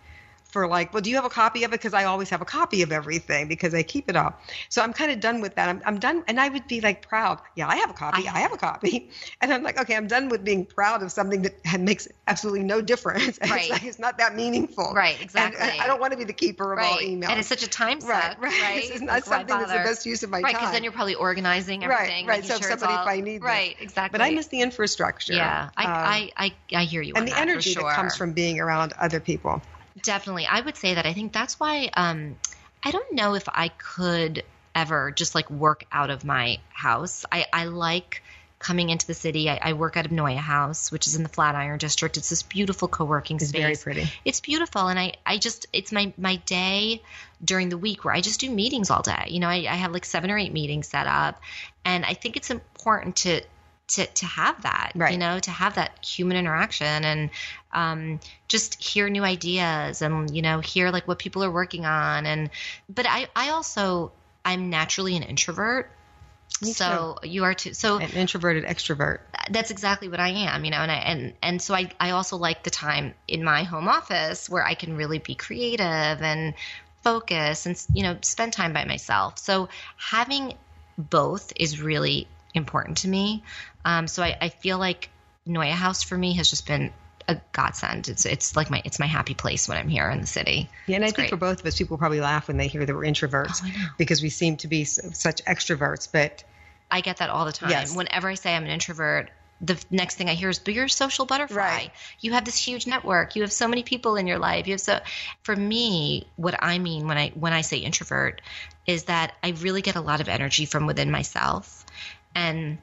for like, well, do you have a copy of it? Because I always have a copy of everything because I keep it all. So I'm kind of done with that. I'm, I'm done, and I would be like proud. Yeah, I have a copy. I have a copy, and I'm like, okay, I'm done with being proud of something that makes absolutely no difference. Right. It's, like, it's not that meaningful. Right, And exactly. I, I don't want to be the keeper of all emails. And it's such a time suck. Right, right. right? This is not something that's the best use of my time. Right, because then you're probably organizing everything. right. making So sure it's somebody, all- if I need. Right, exactly. But I miss the infrastructure. Yeah, I, Um, I, I, I hear you. and the energy that comes from being around other people. Definitely. I would say that I think that's why um I don't know if I could ever just like work out of my house. I, I like coming into the city. I, I work out of NeueHouse, which is in the Flatiron District. It's this beautiful co-working It's space. very pretty. It's beautiful, and I, I just it's my my day during the week where I just do meetings all day. You know, I, I have like seven or eight meetings set up, and I think it's important to to to have that. Right. You know, to have that human interaction and um, just hear new ideas and you know hear like what people are working on and but I I also I'm naturally an introvert. Me so you are too. So An introverted extrovert. that's exactly what I am, you know, and I and and so I I also like the time in my home office where I can really be creative and focus and you know spend time by myself. So having both is really important to me. Um, so I, I feel like NeueHouse for me has just been a godsend. It's it's like my it's my happy place when I'm here in the city. Yeah, and I It's think great. for both of us, people probably laugh when they hear that we're introverts Oh, I because we seem to be such extroverts. But I get that all the time. Yes. Whenever I say I'm an introvert, the next thing I hear is, "But you're a social butterfly. Right. You have this huge network. You have so many people in your life. You have so." For me, what I mean when I when I say introvert is that I really get a lot of energy from within myself, and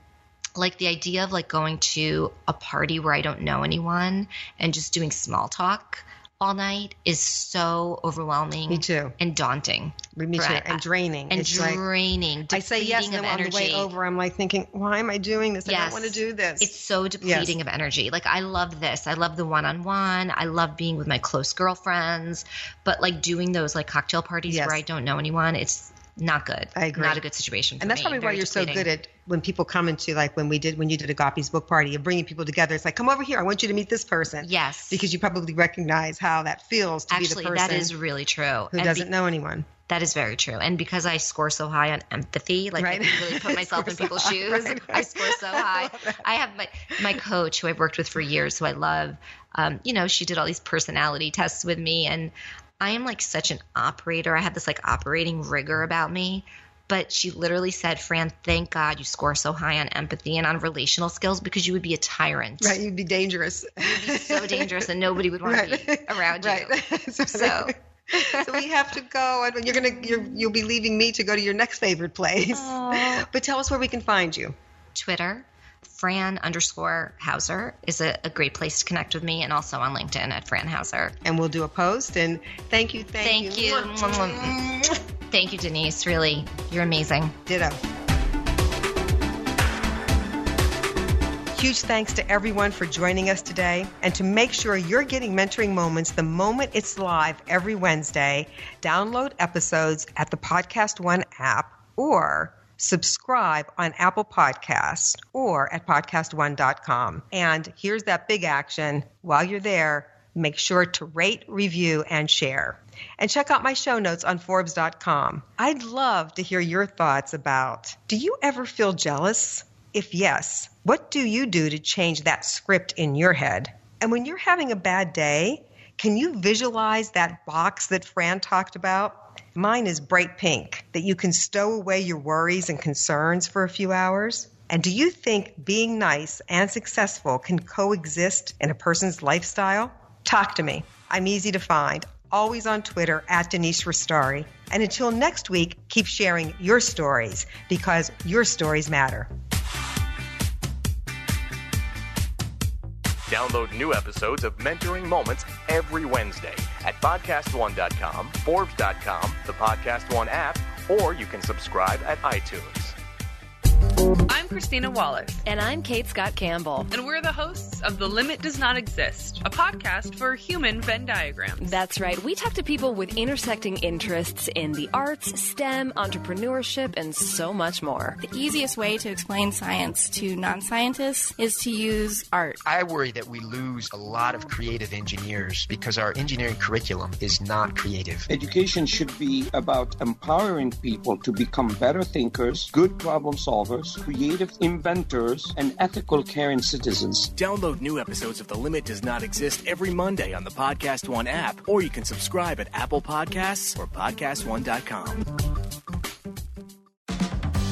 like the idea of like going to a party where I don't know anyone and just doing small talk all night is so overwhelming. Me too. And daunting. me too, and draining. And it's like draining. I say yes, and then on the way over, I'm like thinking, why am I doing this? I don't want to do this. It's so depleting of energy. Like I love this. I love the one-on-one. I love being with my close girlfriends, but like doing those like cocktail parties Yes. where I don't know anyone, it's not good. I agree. Not a good situation. For and that's me. probably why you're so good at when people come into like when we did when you did Agapi's book party, you're bringing people together. It's like, come over here. I want you to meet this person. Yes. Because you probably recognize how that feels to Actually, be the person that is really true. who And doesn't be- know anyone. That is very true. And because I score so high on empathy, like Right. I really put myself in so people's high, shoes. right. I score so high. I have my my coach who I've worked with for years, who I love. Um, you know, she did all these personality tests with me, and I am like such an operator. I have this like operating rigor about me. But she literally said, Fran, thank God you score so high on empathy and on relational skills because you would be a tyrant. Right. You'd be dangerous. You'd be so dangerous and nobody would want to be around you. right. so, So we have to go and you're gonna you're, you'll be leaving me to go to your next favorite place but tell us where we can find you Twitter, Fran underscore Hauser is a, a great place to connect with me, and also on LinkedIn at Fran Hauser. and we'll do a post and thank you thank, Thank you. Thank you, Denise. Really, you're amazing. ditto Huge thanks to everyone for joining us today. And to make sure you're getting mentoring moments the moment it's live every Wednesday, download episodes at the Podcast One app or subscribe on Apple Podcasts or at podcastone.com. And here's that big action. While you're there, make sure to rate, review, and share. And check out my show notes on Forbes.com. I'd love to hear your thoughts about do you ever feel jealous? If yes, what do you do to change that script in your head? And when you're having a bad day, can you visualize that box that Fran talked about? Mine is bright pink, that you can stow away your worries and concerns for a few hours. And do you think being nice and successful can coexist in a person's lifestyle? Talk to me. I'm easy to find always on Twitter at Denise Restauri. And until next week, keep sharing your stories because your stories matter. Download new episodes of Mentoring Moments every Wednesday at podcastone.com, Forbes.com, the Podcast One app, or you can subscribe at iTunes. I'm Christina Wallace. And I'm Cate Scott Campbell. And we're the hosts of The Limit Does Not Exist, a podcast for human Venn diagrams. That's right. We talk to people with intersecting interests in the arts, STEM, entrepreneurship, and so much more. The easiest way to explain science to non scientists is to use art. I worry that we lose a lot of creative engineers because our engineering curriculum is not creative. Education should be about empowering people to become better thinkers, good problem solvers creative inventors, and ethical caring citizens. Download new episodes of The Limit Does Not Exist every Monday on the Podcast One app, or you can subscribe at Apple Podcasts or PodcastOne.com.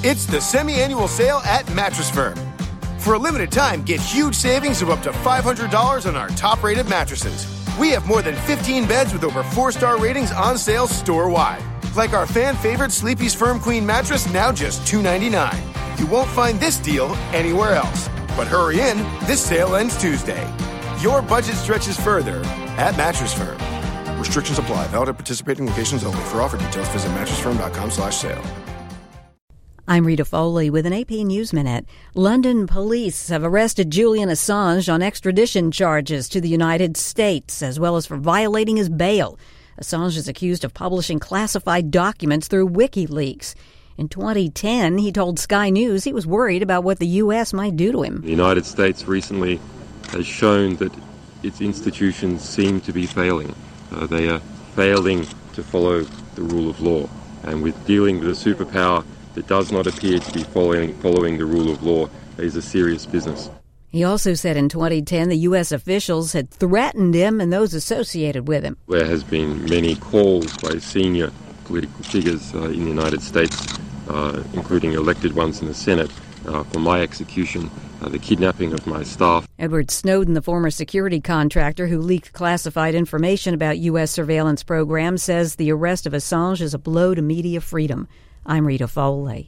It's the semi annual sale at Mattress Firm. For a limited time, get huge savings of up to $500 on our top rated mattresses. We have more than 15 beds with over four star ratings on sale store wide. Like our fan favorite Sleepy's Firm Queen mattress, now just $299. You won't find this deal anywhere else. But hurry in, this sale ends Tuesday. Your budget stretches further at Mattress Firm. Restrictions apply. Valid at participating locations only. For offer details, visit mattressfirm.com slash sale. I'm Rita Foley with an AP News Minute. London police have arrested Julian Assange on extradition charges to the United States, as well as for violating his bail. Assange is accused of publishing classified documents through WikiLeaks. In 2010, he told Sky News he was worried about what the U.S. might do to him. The United States recently has shown that its institutions seem to be failing. Uh, they are failing to follow the rule of law. And with dealing with a superpower that does not appear to be following, following the rule of law is a serious business. He also said in 2010 the U.S. officials had threatened him and those associated with him. There has been many calls by senior political figures uh, in the United States, uh, including elected ones in the Senate, uh, for my execution, the kidnapping of my staff. Edward Snowden, the former security contractor who leaked classified information about U.S. surveillance programs, says the arrest of Assange is a blow to media freedom. I'm Rita Foley.